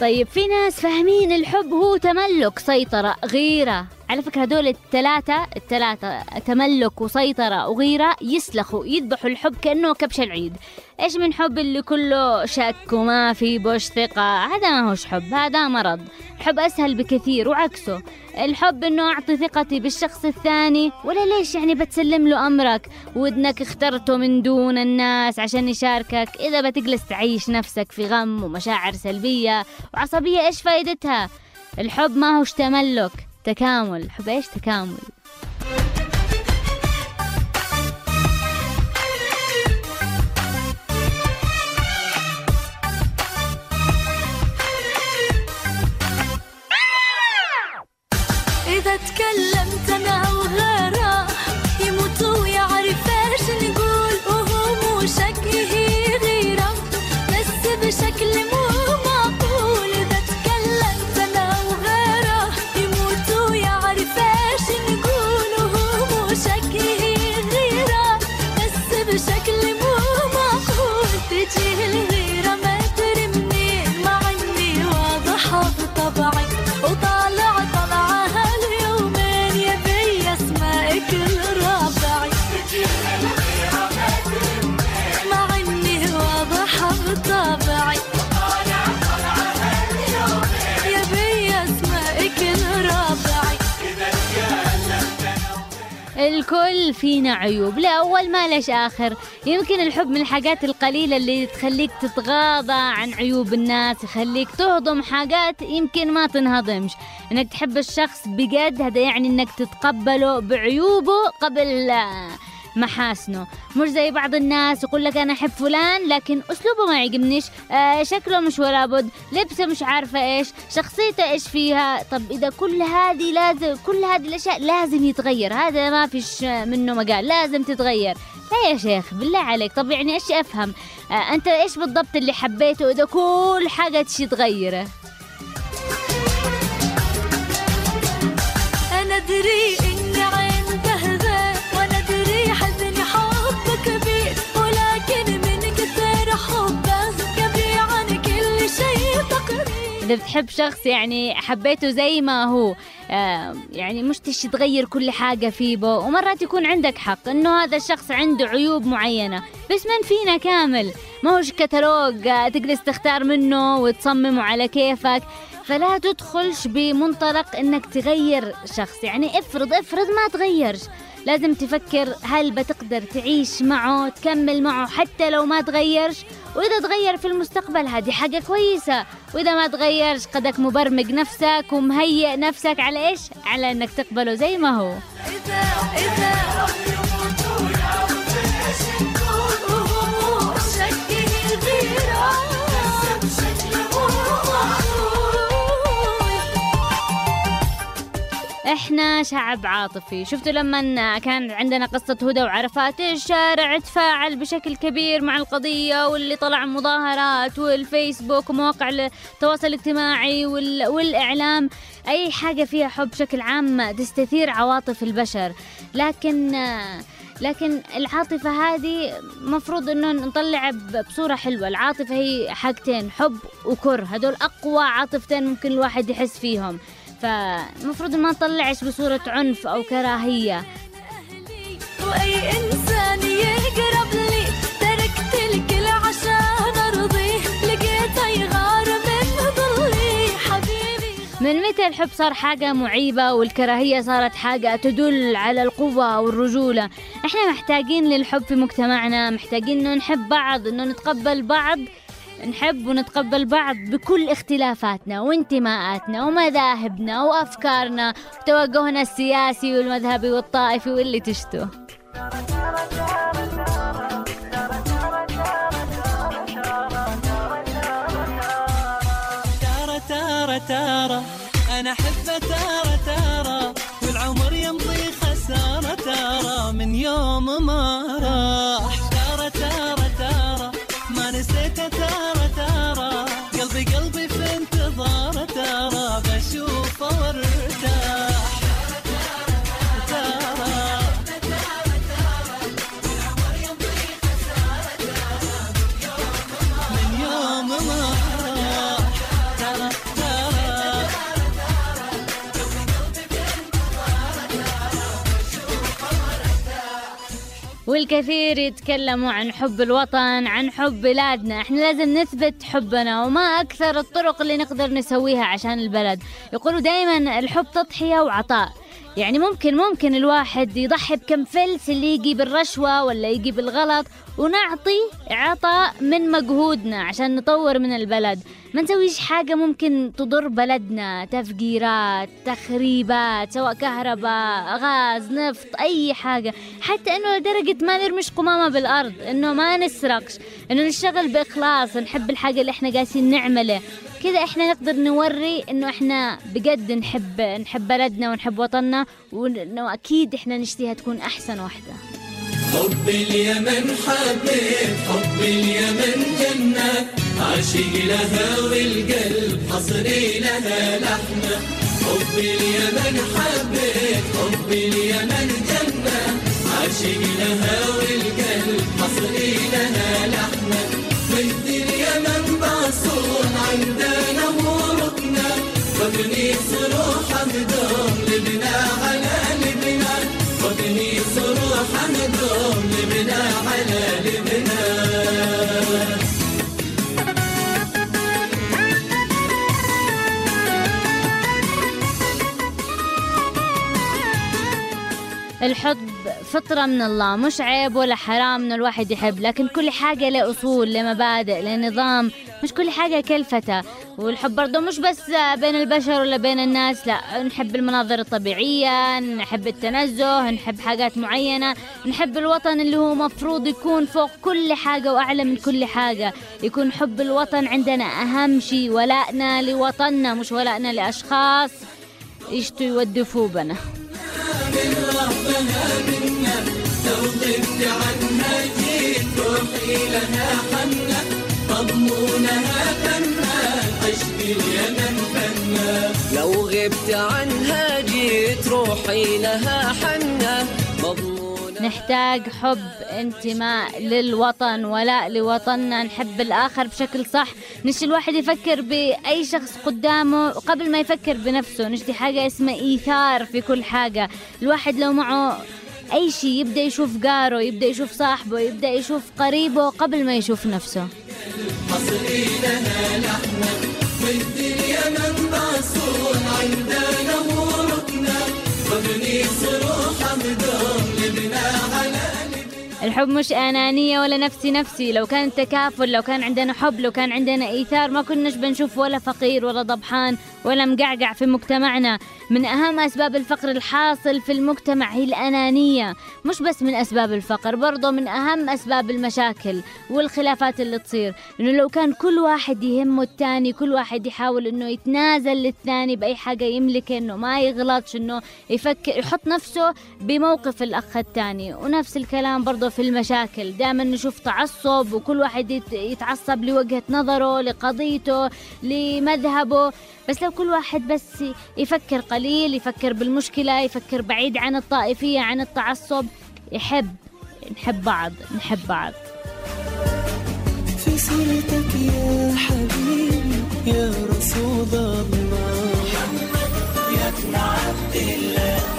طيب في ناس فاهمين الحب هو تملك سيطرة غيرة. على فكرة هدول الثلاثة الثلاثة تملك وسيطرة وغيرة يسلخوا يذبحوا الحب كأنه كبش العيد. إيش من حب اللي كله شك وما في بوش ثقة؟ هذا ما هوش حب هذا مرض. الحب أسهل بكثير وعكسه. الحب إنه أعطي ثقتي بالشخص الثاني ولا ليش يعني بتسلم له أمرك؟ ودنك اخترته من دون الناس عشان يشاركك. إذا بتجلس تعيش نفسك في غم ومشاعر سلبية وعصبية إيش فايدتها؟ الحب ما هوش تملك. تكامل الحب إيش تكامل؟ إذا تكلمت الكل فينا عيوب. لا أول ما ليش آخر؟ يمكن الحب من الحاجات القليلة اللي تخليك تتغاضى عن عيوب الناس يخليك تهضم حاجات يمكن ما تنهضمش. إنك تحب الشخص بجد هذا يعني إنك تتقبله بعيوبه قبل محاسنه. مش زي بعض الناس يقول لك أنا أحب فلان لكن أسلوبه ما يعجبنيش. آه شكله مش ولا بد. لبسه مش عارفة إيش. شخصيته إيش فيها. طب إذا كل هذه لازم كل هذه الأشياء لازم يتغير. هذا ما فيش منه مجال. لازم تتغير. لا يا شيخ بالله عليك. طب يعني إيش أفهم؟ آه أنت إيش بالضبط اللي حبيته إذا كل حاجة تشي تغيره؟ أنا أدري إذا بتحب شخص يعني حبيته زي ما هو يعني مش تشي تغير كل حاجة فيه ومرات يكون عندك حق إنه هذا الشخص عنده عيوب معينة بس من فينا كامل ما هوش كتالوج آه، تجلس تختار منه وتصممه على كيفك. فلا تدخلش بمنطلق إنك تغير شخص يعني افرض افرض ما تغيرش. لازم تفكر هل بتقدر تعيش معه تكمل معه حتى لو ما تغيرش. وإذا تغير في المستقبل هذه حاجة كويسة. وإذا ما تغيرش قدك مبرمج نفسك ومهيئ نفسك على إيش؟ على إنك تقبله زي ما هو. إحنا شعب عاطفي. شفتوا لما كان عندنا قصة هدى وعرفات؟ الشارع تفاعل بشكل كبير مع القضية واللي طلع مظاهرات والفيسبوك ومواقع التواصل الاجتماعي وال... والإعلام. أي حاجة فيها حب بشكل عام تستثير عواطف البشر. لكن لكن العاطفة هذه مفروض إنه نطلع بصورة حلوة. العاطفة هي حاجتين حب وكره. هدول أقوى عاطفتين ممكن الواحد يحس فيهم. فمفروض ما نطلعش بصورة عنف أو كراهية. واي إنسان يقرب لي تركت الكل عشان ارضيه لقيته يغار من ظلي. حبيبي من متى الحب صار حاجة معيبة والكراهية صارت حاجة تدل على القوة والرجولة؟ إحنا محتاجين للحب في مجتمعنا محتاجين إنه نحب بعض إنه نتقبل بعض نحب ونتقبل بعض بكل اختلافاتنا وانتماءاتنا ومذاهبنا وأفكارنا وتوجهنا السياسي والمذهبي والطائفي واللي تشتو تارة أنا أحبه تارة تارة والعمر يمضي خسارة تارة من يوم ما راح. والكثير يتكلموا عن حب الوطن عن حب بلادنا. إحنا لازم نثبت حبنا وما أكثر الطرق اللي نقدر نسويها عشان البلد. يقولوا دائما الحب تضحية وعطاء. يعني ممكن ممكن الواحد يضحي بكم فلس اللي يجي بالرشوة ولا يجي بالغلط ونعطي عطاء من مجهودنا عشان نطور من البلد. ما نسويش حاجة ممكن تضر بلدنا تفجيرات تخريبات سواء كهرباء غاز نفط أي حاجة. حتى إنه لدرجة ما نرمش قمامة بالأرض إنه ما نسرقش إنه نشتغل بإخلاص نحب الحاجة اللي إحنا قاسين نعمله. كذا إحنا نقدر نوري إنه إحنا بجد نحب نحب بلدنا ونحب وطننا وإنه أكيد إحنا نشتيها تكون أحسن واحدة حب اليمن حبيت حب اليمن جنة. عاشق لها والقلب حصري لها لحمة. حب اليمن حبيت حب اليمن جنة. عاشق لها والقلب حصري لها لحمة. بنت اليمن بعصون عندنا وركنا وابني صروح مدوم لبنا على لبنا وابني صروح مدوم لبنا على لبنا الحب فطرة من الله مش عيب ولا حرام ان الواحد يحب لكن كل حاجة له أصول لمبادئ لنظام مش كل حاجة كلفتة والحب برضه مش بس بين البشر ولا بين الناس لا نحب المناظر الطبيعية نحب التنزه نحب حاجات معينة نحب الوطن اللي هو مفروض يكون فوق كل حاجة وأعلى من كل حاجة. يكون حب الوطن عندنا أهم شيء ولائنا لوطننا مش ولائنا لأشخاص. يشتوا يودفوا بنا لو غبت عنها جيت روحي لها حنة. مضمونها فنان عشق اليمن فنان لو غبت عنها جيت روحي لها حنة مضمونة نحتاج حب انتماء للوطن ولاء لوطننا. نحب الآخر بشكل صح. نشتي الواحد يفكر بأي شخص قدامه قبل ما يفكر بنفسه. نشتي حاجة اسمها إيثار في كل حاجة. الواحد لو معه أي شيء يبدأ يشوف جاره يبدأ يشوف صاحبه يبدأ يشوف قريبه قبل ما يشوف نفسه. والدنيا عندنا مدام لبنا على الحب مش أنانية ولا نفسي نفسي. لو كان تكافل لو كان عندنا حب لو كان عندنا إيثار ما كناش بنشوف ولا فقير ولا ضبحان ولا مقعقع في مجتمعنا. من أهم أسباب الفقر الحاصل في المجتمع هي الأنانية. مش بس من أسباب الفقر برضه من أهم أسباب المشاكل والخلافات اللي تصير. إنه لو كان كل واحد يهمه التاني كل واحد يحاول إنه يتنازل للثاني بأي حاجة يملك إنه ما يغلطش إنه يفكر يحط نفسه بموقف الأخ الثاني. ونفس الكلام برضه في المشاكل. دائما نشوف تعصب وكل واحد يت- يتعصب لوجهة نظره لقضيته لمذهبه. بس لو كل واحد بس يفكر قليل يفكر بالمشكلة يفكر بعيد عن الطائفية عن التعصب يحب نحب بعض نحب بعض. في صورتك يا حبيبي يا رسول الله. يا ابن عبد الله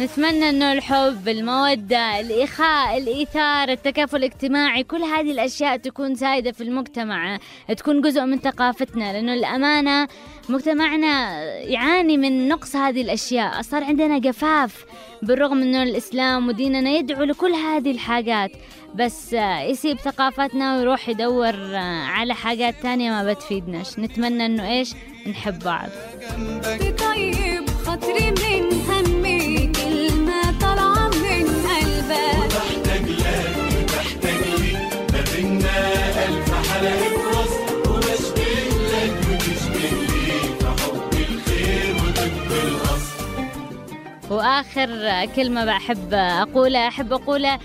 نتمنى إنه الحب المودة الاخاء الإيثار التكافل الاجتماعي كل هذه الأشياء تكون سائدة في المجتمع تكون جزء من ثقافتنا لأنه الأمانة مجتمعنا يعاني من نقص هذه الأشياء صار عندنا جفاف بالرغم إنه الإسلام وديننا يدعو لكل هذه الحاجات بس يسيب ثقافتنا ويروح يدور على حاجات تانية ما بتفيدناش نتمنى إنه إيش؟ نحب بعض. طيب خاطري واخر كلمة بحب أقولها أحب أقولها.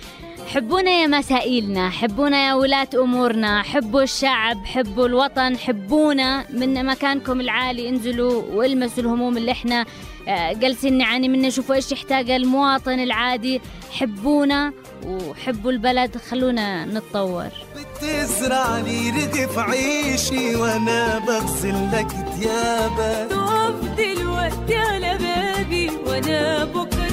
حبونا يا مسائلنا حبونا يا ولاة أمورنا حبوا الشعب حبوا الوطن حبونا من مكانكم العالي. انزلوا والمسوا الهموم اللي إحنا آه، جالسين نعاني منها شوفوا إيش يحتاج المواطن العادي. حبونا وحبوا البلد. خلونا نتطور. تزرعني رغف عيشي وأنا بغسل لك ثيابك. تقف دلوقتي على بابي وأنا بابك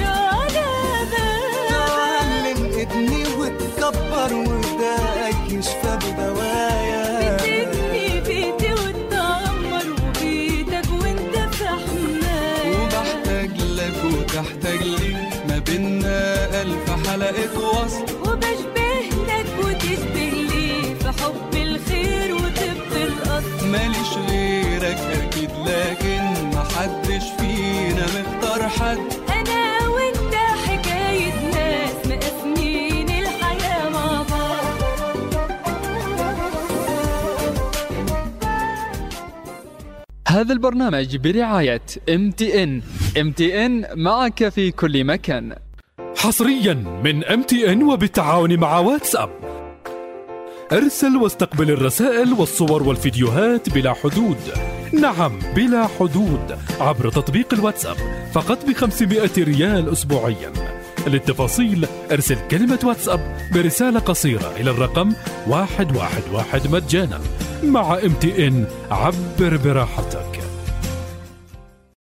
ابني وتكبر وداك يشفى بدوايا. بتبني بيتي وتدمر وبيتك وانت في حماية وبحتاج لك وتحتاج لي ما بينا ألف حلقة وصل. وبشبه لك وتشبه لي في حب الخير وطب الأصل ماليش غيرك أكيد لكن محدش فينا مختار حد. هذا البرنامج برعاية MTN MTN معك في كل مكان. حصريا من MTN وبالتعاون مع واتساب. ارسل واستقبل الرسائل والصور والفيديوهات بلا حدود. نعم بلا حدود. عبر تطبيق الواتساب فقط ب 500 ريال اسبوعيا. للتفاصيل ارسل كلمة واتساب برسالة قصيرة إلى الرقم 111 مجانا. مع MTN عبر براحتك.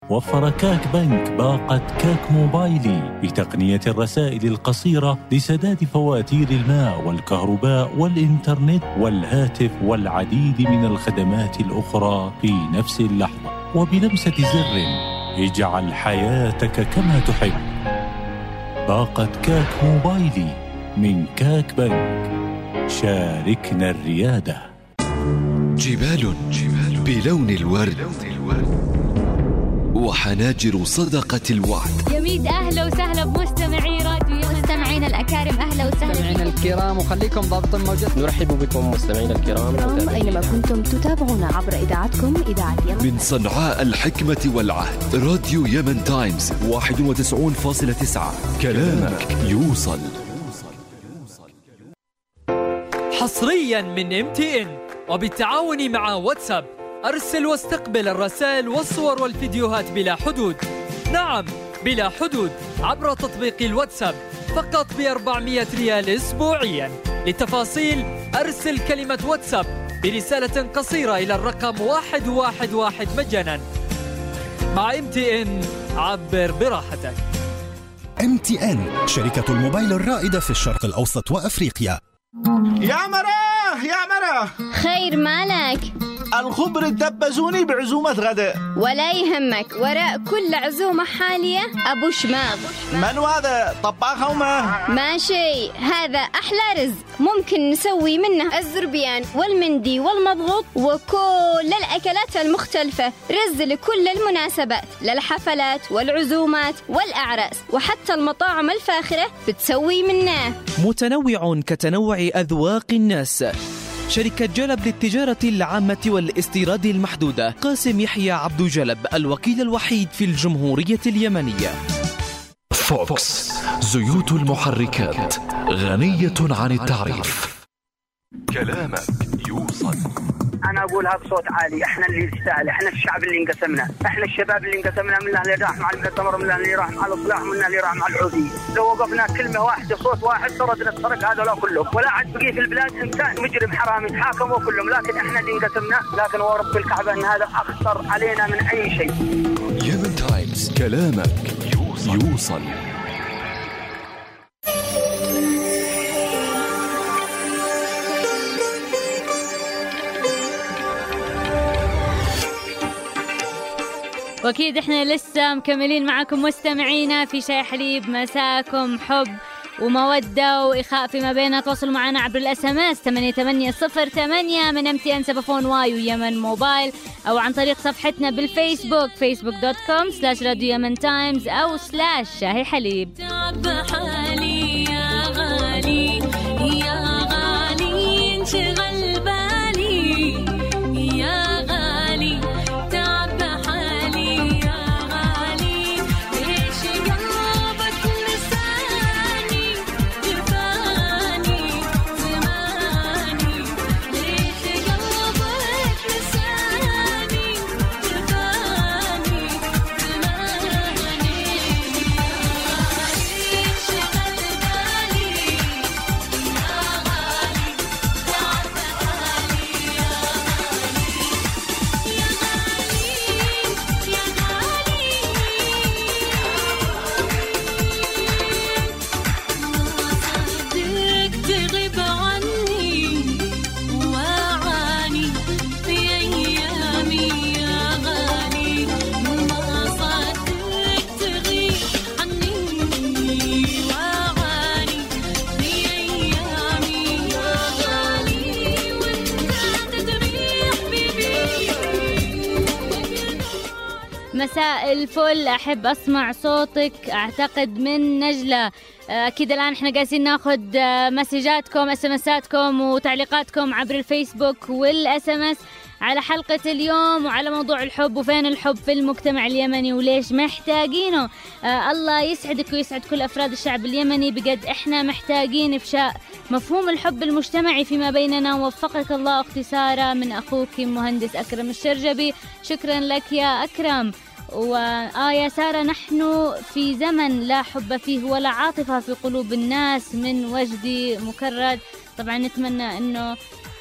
وفر كاك بنك باقة كاك موبايلي بتقنية الرسائل القصيرة لسداد فواتير الماء والكهرباء والإنترنت والهاتف والعديد من الخدمات الأخرى في نفس اللحظة. وبلمسة زر اجعل حياتك كما تحب. باقة كاك موبايلي من كاك بنك. شاركنا الريادة. جبال جبال بلون الورد وحناجر صدقة الوعد. يميد أهلا وسهلا بمستمعي راديو. مستمعينا الأكارم أهلا وسهلا مستمعينا الكرام وخليكم ضابط الموجود نرحب بكم مستمعينا الكرام. أينما كنتم تتابعونا عبر إذاعتكم إذاعة يمن. من صنعاء الحكمة والعهد. راديو يمن تايمز 91.9 كلامك يوصل. حصريا من MTN وبالتعاون مع واتساب أرسل واستقبل الرسائل والصور والفيديوهات بلا حدود. نعم بلا حدود عبر تطبيق الواتساب فقط ب 400 ريال اسبوعيا. للتفاصيل أرسل كلمة واتساب برسالة قصيرة إلى الرقم 111 مجانا. مع MTN عبر براحتك. MTN شركة الموبايل الرائدة في الشرق الأوسط وأفريقيا. يا مراه يا مراه خير مالك؟ الخبر الدبزوني بعزومة غداء ولا يهمك وراء كل عزومة حالية أبو شماغ. من هذا طباخ وما ماشي هذا أحلى رز ممكن نسوي منه. الزربيان والمندي والمضغوط وكل الأكلات المختلفة رز لكل المناسبات للحفلات والعزومات والأعراس وحتى المطاعم الفاخرة بتسوي منه. متنوع كتنوع أذواق الناس. شركة جلب للتجارة العامة والاستيراد المحدودة قاسم يحيى عبد جلب الوكيل الوحيد في الجمهورية اليمنية. فوكس زيوت المحركات غنية عن التعريف. كلامك يوصل. أنا اقولها بصوت عالي. إحنا اللي نستاهل إحنا الشعب اللي انقسمنا. إحنا الشباب اللي انقسمنا. من اللي راح مع المؤتمر من اللي راح مع الإصلاح من اللي راح مع العوديه لو وقفنا كلمة واحدة صوت واحد طردنا السرق هذول كلهم ولا عاد بقي في البلاد إنسان مجرم حرامي تحاكموا كلهم لكن إحنا اللي انقسمنا. لكن ورب الكعبة إن هذا اخطر علينا من أي شيء. يمن تايمز كلامك يوصل, يوصل. وأكيد إحنا لسه مكملين معكم مستمعينا في شاهي حليب مساكم حب ومودة وإخاء فيما بيننا تواصلوا معنا عبر ال SMS 8808 من MTN سبأفون واي ويمن موبايل أو عن طريق صفحتنا بالفيسبوك فيسبوك dot com slash راديو يمن تايمز أو slash شاهي حليب. مساء الفل. أحب أسمع صوتك أعتقد من نجلة. أكيد الآن إحنا جالسين ناخذ آه، مسجاتكم SMS اتكم وتعليقاتكم عبر الفيسبوك وال SMS على حلقة اليوم وعلى موضوع الحب وفين الحب في المجتمع اليمني وليش محتاجينه. آه الله يسعدك ويسعد كل أفراد الشعب اليمني. بجد إحنا محتاجين إفشاء مفهوم الحب المجتمعي فيما بيننا. وفقك الله أختي سارة من أخوك مهندس أكرم الشرجبي. شكرا لك يا أكرم. وآه يا سارة نحن في زمن لا حب فيه ولا عاطفة في قلوب الناس من وجدي مكرر. طبعا نتمنى أنه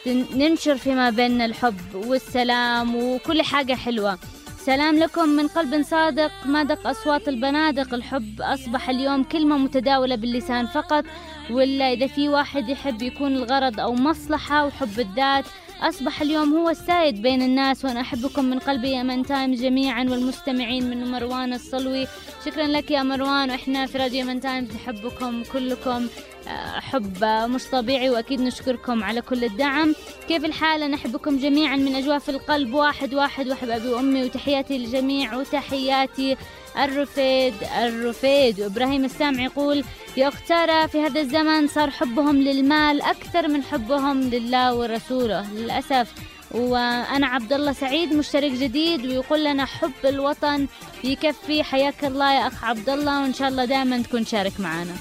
ننشر فيما بيننا الحب والسلام وكل حاجة حلوة. سلام لكم من قلب صادق ما دق أصوات البنادق. الحب أصبح اليوم كلمة متداولة باللسان فقط ولا إذا في واحد يحب يكون الغرض أو مصلحة وحب الذات أصبح اليوم هو السائد بين الناس وأنا أحبكم من قلبي يا يمن تايمز جميعا والمستمعين من مروان الصلوي. شكرا لك يا مروان وإحنا في راديو يمن تايمز نحبكم كلكم آه، حب مش طبيعي وأكيد نشكركم على كل الدعم. كيف الحال؟ أنا أحبكم جميعا من أجواف القلب واحد واحد وأحب أبي وأمي وتحياتي للجميع وتحياتي الرفيد الرفيد. وإبراهيم السامع يقول يا أخت سارة في هذا الزمن صار حبهم للمال أكثر من حبهم لله ورسوله للأسف. وأنا عبد الله سعيد مشترك جديد ويقول لنا حب الوطن يكفي حياك الله يا أخ عبد الله وإن شاء الله دائما تكون شارك معنا.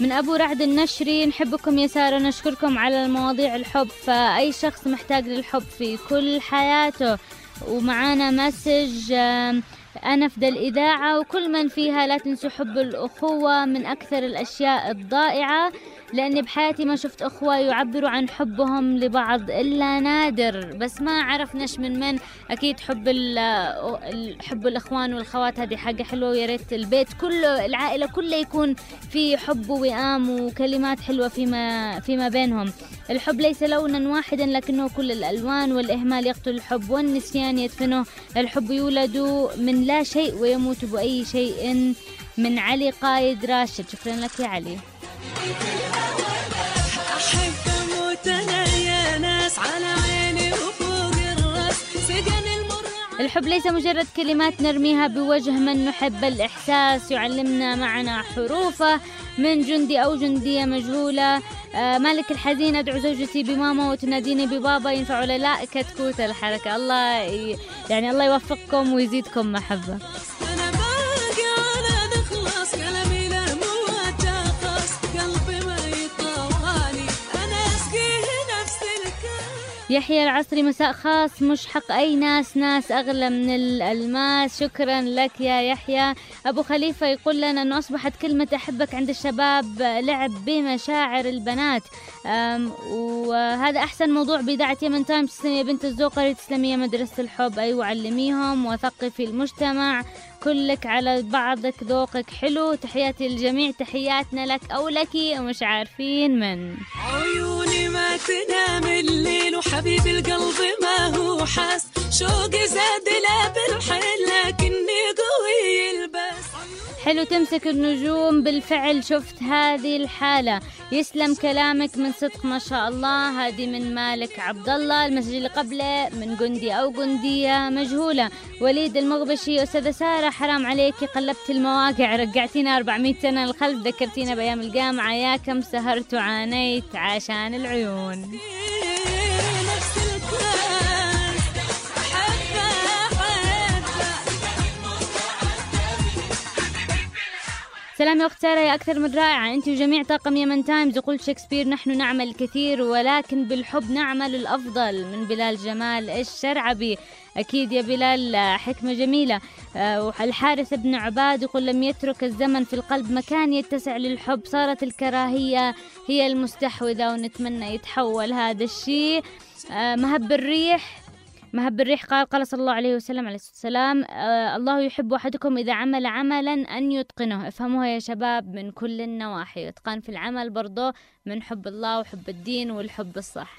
من أبو رعد النشري نحبكم يا سارة نشكركم على المواضيع الحب. فأي شخص محتاج للحب في كل حياته ومعانا مسج آم، أنفذ الإذاعة وكل من فيها لا تنسوا حب الأخوة من أكثر الأشياء الضائعة. لأني بحياتي ما شفت أخوة يعبروا عن حبهم لبعض إلا نادر بس ما عرفناش من من. أكيد حب حب الإخوان والأخوات هذه حاجة حلوة ويا ريت البيت كله العائلة كلها يكون في حب ووئام وكلمات حلوة فيما فيما بينهم. الحب ليس لونا واحدا لكنه كل الألوان والإهمال يقتل الحب والنسيان يدفنه. الحب يولد من لا شيء ويموت بأي شيء من علي قايد راشد. شكرا لك يا علي. الحب ليس مجرد كلمات نرميها بوجه من نحب الإحساس يعلمنا معنا حروفه من جندي أو جندية مجهولة. آه مالك الحزين أدعو زوجتي بماما وتناديني ببابا ينفع ولا لا؟ كتكوت الحركة. الله. يعني الله يوفقكم ويزيدكم محبة. يحيى العصري مساء خاص. مش حق أي ناس ناس أغلى من الألماس. شكرا لك يا يحيى. أبو خليفة يقول لنا أنه أصبحت كلمة أحبك عند الشباب لعب بمشاعر البنات. وهذا أحسن موضوع بإذاعة يمن تايمز. تسلمي يا بنت الزوقري تسلمي مدرسة الحب. أيوة علميهم وثقفي المجتمع. كلك على بعضك ذوقك حلو. تحياتي للجميع. تحياتنا لك أو لك ومش عارفين من. عيوني تنام الليل وحبيب القلب ما هو حاس. شوقي زاد لا بالحيل لكني قوي البس حلو تمسك النجوم بالفعل شفت هذه الحالة. يسلم كلامك من صدق ما شاء الله. هذه من مالك عبد الله المسج اللي قبله من جندي أو جندية مجهولة. وليد المغبشي أستاذة سارة حرام عليكي قلبت المواقع رجعتينا 400 سنة للخلف ذكرتينا بأيام الجامعة يا كم سهرت وعانيت عشان العيون. سلام يا أخت سارة يا أكثر من رائعة. أنت وجميع طاقم يمن تايمز يقول شكسبير نحن نعمل الكثير ولكن بالحب نعمل الأفضل من بلال جمال الشرعبي. أكيد يا بلال حكمة جميلة. آه، الحارث بن عباد يقول لم يترك الزمن في القلب مكان يتسع للحب. صارت الكراهية هي المستحوذة ونتمنى يتحول هذا الشيء. آه، مهب الريح مهب الريح. قال قال صلى الله عليه وسلم عليه الصلاة والسلام آه الله يحب أحدكم إذا عمل عملا أن يتقنه. افهموها يا شباب من كل النواحي إتقان في العمل برضه من حب الله وحب الدين والحب الصح.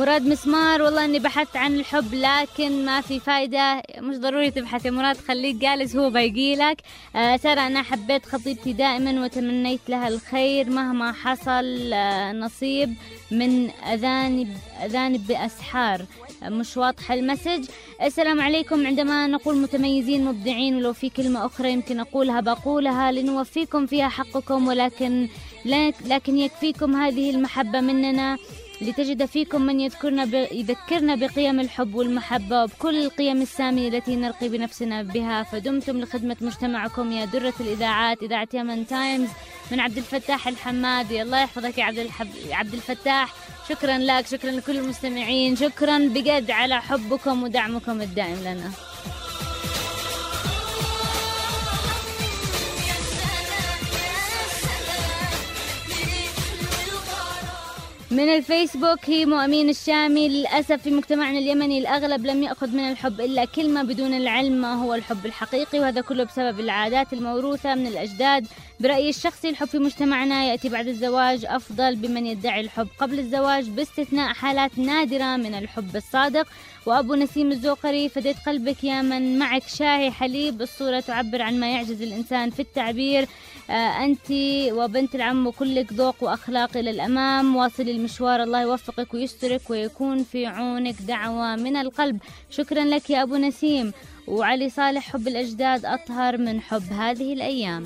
مراد مسمار والله إني بحثت عن الحب لكن ما في فايدة. مش ضروري تبحث يا مراد خليك جالس هو بيجيلك آه ترى أنا حبيت خطيبتي دائما وتمنيت لها الخير مهما حصل. آه نصيب من اذاني اذاني بأسحار. آه مش واضحة ال message. السلام عليكم. عندما نقول متميزين مبدعين ولو في كلمة أخرى يمكن أقولها بقولها لنوفيكم فيها حقكم ولكن لكن يكفيكم هذه المحبة مننا. لتجد فيكم من يذكرنا ب... يذكرنا بقيم الحب والمحبة وبكل القيم السامية التي نرقي بنفسنا بها. فدمتم لخدمة مجتمعكم يا درة الإذاعات إذاعة يمن تايمز من عبد الفتاح الحمادي الله يحفظك يا عبد, الحب... عبد الفتاح. شكرا لك شكرا لكل المستمعين. شكرا بجد على حبكم ودعمكم الدائم لنا. من الفيسبوك هيمو أمين الشامي. للأسف في مجتمعنا اليمني الأغلب لم يأخذ من الحب إلا كلمة بدون العلم ما هو الحب الحقيقي وهذا كله بسبب العادات الموروثة من الأجداد. برأيي الشخصي الحب في مجتمعنا يأتي بعد الزواج أفضل بمن يدعي الحب قبل الزواج باستثناء حالات نادرة من الحب الصادق. وأبو نسيم الزوقري فديت قلبك يا من معك شاهي حليب. الصورة تعبر عن ما يعجز الإنسان في التعبير. آه أنت وبنت العم وكلك ذوق وأخلاق إلى الأمام. واصلي المشوار الله يوفقك ويسترك ويكون في عونك دعوة من القلب. شكرا لك يا أبو نسيم. وعلي صالح حب الأجداد أطهر من حب هذه الأيام.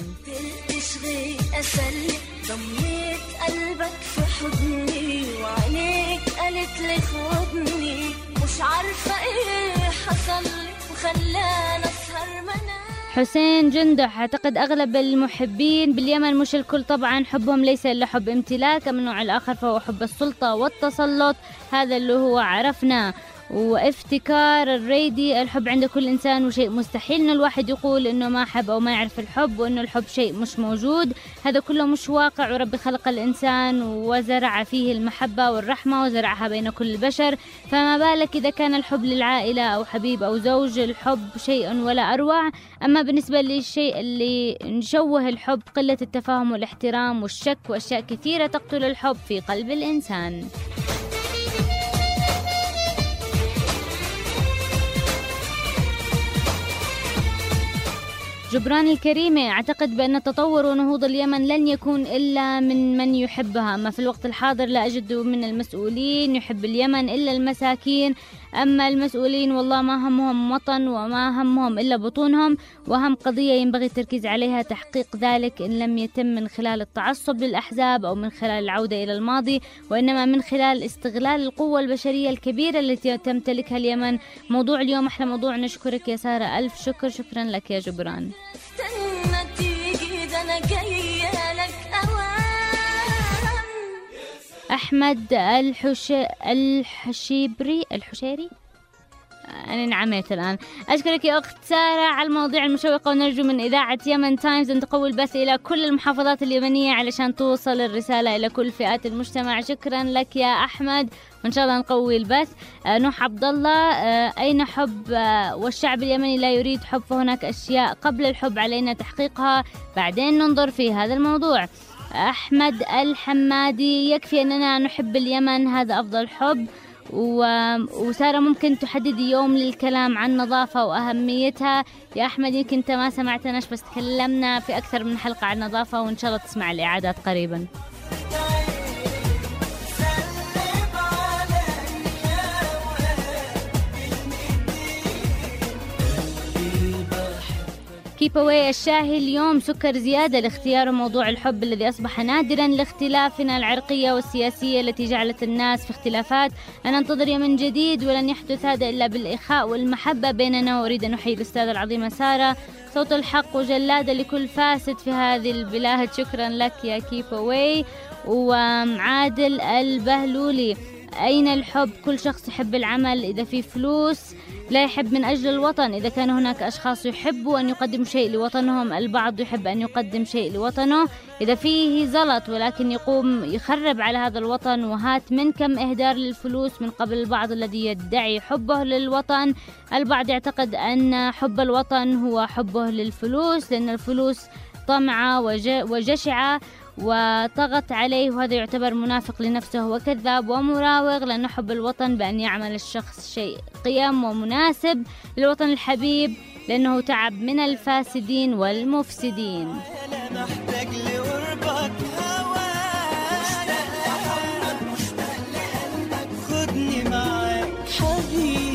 ضميت قلبك في حضني وعينيك قالت لي خدني. مش عارفة إيه حصل لي وخلاني اسهر حسين جندح أعتقد أغلب المحبين باليمن مش الكل طبعا حبهم ليس إلا حب امتلاك اما النوع الآخر فهو حب السلطة والتسلط هذا اللي هو عرفنا وافتكار الريدي الحب عند كل إنسان وشيء مستحيل. ان الواحد يقول إنه ما حب أو ما يعرف الحب وإنه الحب شيء مش موجود. هذا كله مش واقع وربي خلق الإنسان وزرع فيه المحبة والرحمة وزرعها بين كل البشر. فما بالك إذا كان الحب للعائلة أو حبيب أو زوج الحب شيء ولا أروع. أما بالنسبة للشيء اللي نشوه الحب قلة التفاهم والإحترام والشك وأشياء كثيرة تقتل الحب في قلب الإنسان. جبران الكريمة أعتقد بأن تطور ونهوض اليمن لن يكون إلا من من يحبها. أما في الوقت الحاضر لا أجد من المسؤولين يحب اليمن إلا المساكين. أما المسؤولين والله ما همهم وطن وما همهم إلا بطونهم وهم قضية ينبغي التركيز عليها تحقيق ذلك إن لم يتم من خلال التعصب للأحزاب أو من خلال العودة إلى الماضي وإنما من خلال استغلال القوة البشرية الكبيرة التي تمتلكها اليمن. موضوع اليوم أحلى موضوع نشكرك يا سارة ألف شكر شكرا لك يا جبران. أحمد الحش... الحشيبري الحشيري؟ أنا انعميت الآن. أشكرك يا أخت سارة على المواضيع المشوقة ونرجو من إذاعة يمن تايمز أن تقوي البث إلى كل المحافظات اليمنية علشان توصل الرسالة إلى كل فئات المجتمع. شكرا لك يا أحمد. وإن شاء الله نقوي البث. آه، نوح عبد الله آه، أين حب آه، والشعب اليمني لا يريد حب؟ فهناك أشياء قبل الحب علينا تحقيقها. بعدين ننظر في هذا الموضوع. أحمد الحمادي يكفي أننا نحب اليمن هذا أفضل حب و... وسارة ممكن تحددي يوم للكلام عن نظافة وأهميتها. يا أحمد يمكن أنت ما سمعتناش بس تكلمنا في أكثر من حلقة عن النظافة وإن شاء الله تسمع الإعادات قريبا. keep away الشاهي اليوم سكر زيادة لاختيار موضوع الحب الذي أصبح نادرا لاختلافنا العرقية والسياسية التي جعلت الناس في اختلافات. أنا أنتظر من جديد ولن يحدث هذا إلا بالإخاء والمحبة بيننا. وأريد أن أحيي الأستاذة العظيمة سارة. صوت الحق وجلادة لكل فاسد في هذه البلاد شكرا لك يا keep away وعادل البهلولي. أين الحب؟ كل شخص يحب العمل. إذا في فلوس لا يحب من أجل الوطن. إذا كان هناك أشخاص يحبوا أن يقدموا شيء لوطنهم البعض يحب أن يقدم شيء لوطنه. إذا فيه زلط ولكن يقوم يخرب على هذا الوطن وهات من كم إهدار للفلوس من قبل البعض الذي يدعي حبه للوطن. البعض يعتقد أن حب الوطن هو حبه للفلوس لأن الفلوس طمعة وج- وجشعة. وطغت عليه وهذا يعتبر منافق لنفسه وكذاب ومراوغ. لأن حب الوطن بأن يعمل الشخص شيء قيم ومناسب للوطن الحبيب لأنه تعب من الفاسدين والمفسدين. خدني حبيبي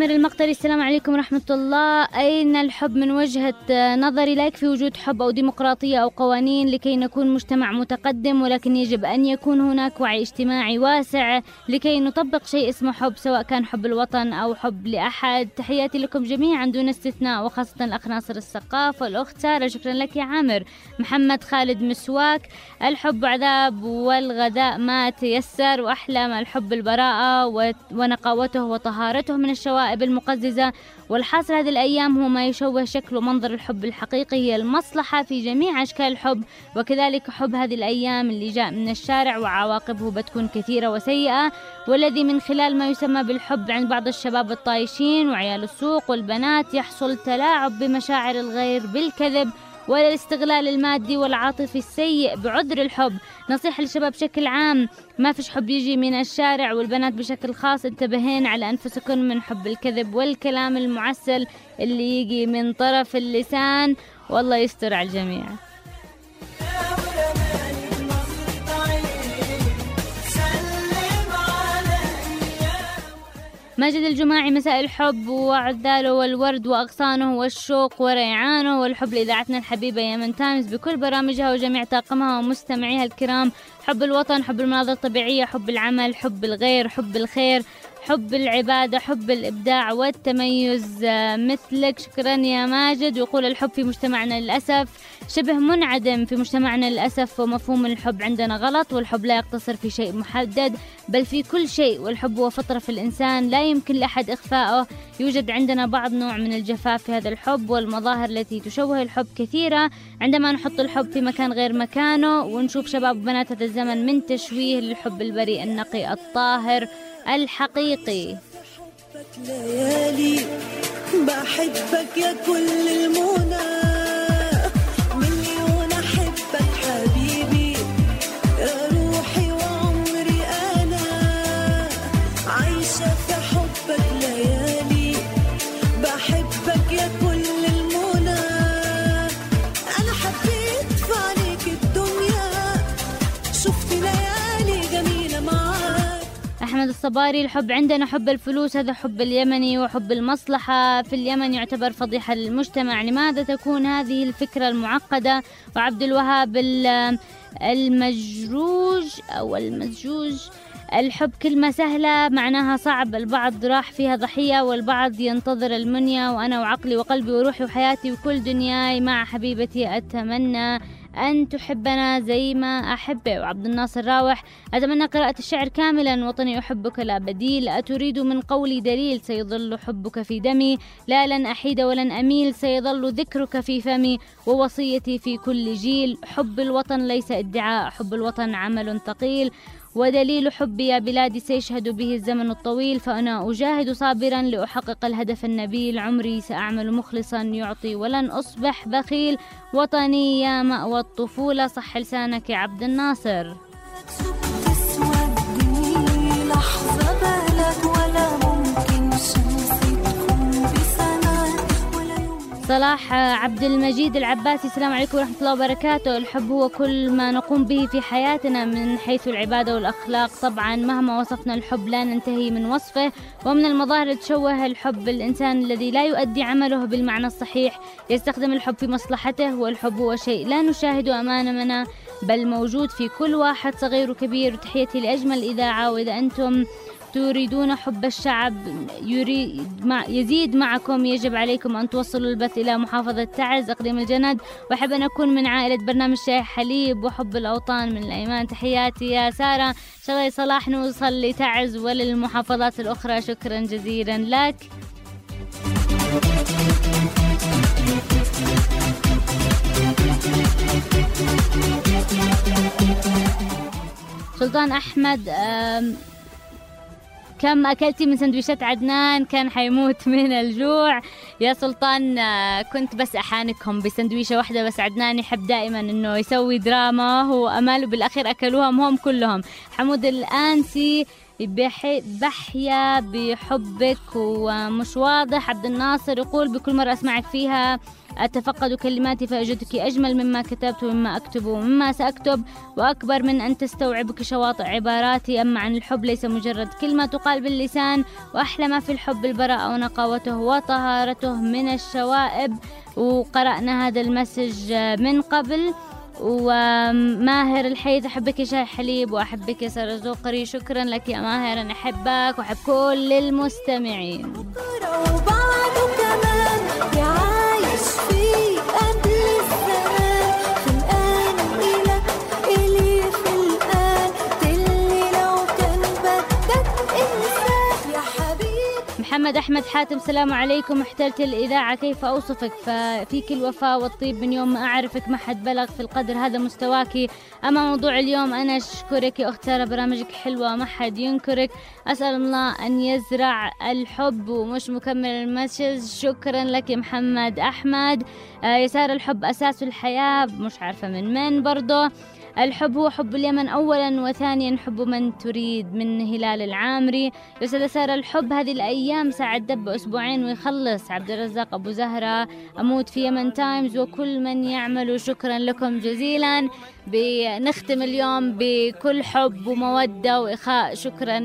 عامر المقتري السلام عليكم ورحمة الله. أين الحب من وجهة نظري لا يكفي وجود حب أو ديمقراطية أو قوانين لكي نكون مجتمع متقدم ولكن يجب أن يكون هناك وعي اجتماعي واسع لكي نطبق شيء اسمه حب سواء كان حب الوطن أو حب لأحد. تحياتي لكم جميعا دون استثناء وخاصة الأخ ناصر السقاف والأخت سارة شكرا لك يا عامر. محمد خالد مسواك. الحب عذاب والغذاء ما تيسر. وأحلى ما الحب البراءة ونقاوته وطهارته من الشوائب. المقززة. والحاصل هذه الأيام هو ما يشوه شكل ومنظر الحب الحقيقي هي المصلحة في جميع أشكال الحب. وكذلك حب هذه الأيام اللي جاء من الشارع وعواقبه بتكون كثيرة وسيئة. والذي من خلال ما يسمى بالحب عند بعض الشباب الطايشين وعيال السوق والبنات يحصل تلاعب بمشاعر الغير بالكذب. ولا الاستغلال المادي والعاطفي السيء بعذر الحب. نصيحة للشباب بشكل عام ما فيش حب يجي من الشارع والبنات بشكل خاص. انتبهين على أنفسكم من حب الكذب والكلام المعسل اللي يجي من طرف اللسان. والله يستر على الجميع. ماجد الجماعي مساء الحب وعذاله والورد وأغصانه والشوق وريعانه والحب لإذاعتنا الحبيبة يمن تايمز بكل برامجها وجميع طاقمها ومستمعيها الكرام. حب الوطن حب المناظر الطبيعية حب العمل حب الغير حب الخير. حب العبادة حب الإبداع والتميز. آه، مثلك. شكرا يا ماجد. ويقول الحب في مجتمعنا للأسف شبه منعدم. في مجتمعنا للأسف ومفهوم الحب. عندنا غلط والحب لا يقتصر في شيء محدد بل في كل شيء. والحب هو فطرة في الإنسان لا يمكن لأحد إخفائه يوجد عندنا بعض نوع من الجفاف في هذا الحب والمظاهر التي تشوه الحب كثيرة. عندما نحط الحب في مكان غير مكانه ونشوف شباب وبنات هذا الزمن من تشويه للحب البريء النقي الطاهر. الحقيقي. ليالي بحبك يا كل المنى. الصباري الحب عندنا حب الفلوس هذا حب اليمني وحب المصلحة. في اليمن يعتبر فضيحة للمجتمع. لماذا تكون هذه الفكرة المعقدة؟ وعبد الوهاب ال- المجروج أو المزجوج الحب كلمة سهلة معناها صعب. البعض راح فيها ضحية والبعض ينتظر المنية وأنا وعقلي وقلبي وروحي وحياتي وكل دنياي مع حبيبتي أتمنى أن تحبنا زي ما أحبه وعبد الناصر راوح أتمنى قراءة الشعر كاملا. وطني أحبك لا بديل. أتريد من قولي دليل؟ سيظل حبك في دمي. لا لن أحيد ولن أميل. سيظل ذكرك في فمي. ووصيتي في كل جيل. حب الوطن ليس ادعاء. حب الوطن عمل ثقيل. ودليل حبي يا بلادي سيشهد به الزمن الطويل فأنا أجاهد صابرا لأحقق الهدف النبيل. عمري سأعمل مخلصا يعطي ولن أصبح بخيل. وطني يا مأوى الطفولة صح لسانك يا عبد الناصر. صلاح عبد المجيد العباسي السلام عليكم ورحمة الله وبركاته. الحب هو كل ما نقوم به في حياتنا من حيث العبادة والأخلاق. طبعا مهما وصفنا الحب لا ننتهي من وصفه ومن المظاهر تشوه الحب الإنسان الذي لا يؤدي عمله بالمعنى الصحيح يستخدم الحب في مصلحته والحب هو شيء لا نشاهده أمامنا بل موجود في كل واحد صغير وكبير. وتحياتي لأجمل إذاعة وإذا أنتم تريدون حب الشعب يريد مع يزيد معكم يجب عليكم أن توصلوا البث إلى محافظة تعز أقليم الجند. وأحب أن أكون من عائلة برنامج شاي حليب وحب الأوطان من الأيمان. تحياتي يا سارة. إن شاء الله صلاح نوصل لتعز وللمحافظات الأخرى. شكرا جزيلا لك. سلطان أحمد كم أكلتي من سندويشات عدنان؟ كان حيموت من الجوع. يا سلطان آه، كنت بس أحانكهم بسندويشة واحدة بس عدنان. يحب دائما أنه يسوي دراما. هو أمال بالأخير أكلوهم هم كلهم. حمود الآنسي بحيا بحبك ومش واضح عبد الناصر يقول بكل مرة أسمعك فيها أتفقد كلماتي فأجدك أجمل مما كتبت ومما أكتب ومما سأكتب وأكبر من أن تستوعبك شواطئ عباراتي أما عن الحب ليس مجرد كلمة تقال باللسان وأحلى ما في الحب البراءة ونقاوته وطهارته من الشوائب وقرأنا هذا المسج من قبل. وماهر الحيد أحبك يا شاي حليب وأحبك يا سارة زوقري شكرا لك يا ماهر أنا أحبك وأحب كل المستمعين. محمد أحمد حاتم السلام عليكم. احتلت الإذاعة كيف أوصفك؟ ففيك الوفاء والطيب من يوم ما أعرفك ما حد بلغ في القدر هذا مستواك. أما موضوع اليوم أنا أشكرك يا أخت سارة برامجك حلوة ما حد ينكرك. أسأل الله أن يزرع الحب ومش مكمل المسج. شكرا لك يا محمد أحمد. آه يا سارة الحب أساس الحياة مش عارفة من من برضه. الحب هو حب اليمن أولا وثانيا حب من تريد من هلال العامري. يسعد سارة الحب هذه الأيام ساعد دب أسبوعين ويخلص. عبد الرزاق أبو زهرة أموت في يمن تايمز وكل من يعمل. شكرا لكم جزيلا. بنختم اليوم بكل حب ومودة وإخاء. شكرا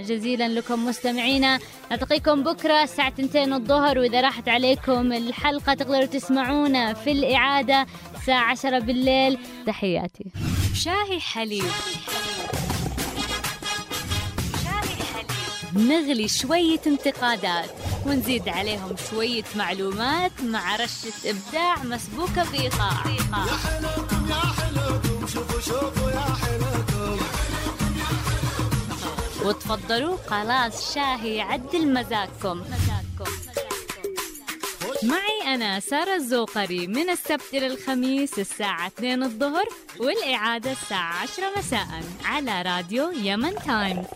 جزيلا لكم مستمعينا. نلتقيكم بكرة الساعة 2 الظهر. وإذا راحت عليكم الحلقة تقدروا تسمعونا في الإعادة. الساعة 10 بالليل. تحياتي. شاهي حليب. نغلي شوية انتقادات ونزيد عليهم شوية معلومات مع رشة إبداع مسبوكة بإيقاع. شوفوا شوفوا يا حلوكم وتفضلوا خلاص شاهي يعدل مزاجكم. معي أنا سارة الزوقري. من السبت إلى الخميس الساعة 2 الظهر والإعادة الساعة 10 مساء على راديو يمن تايمز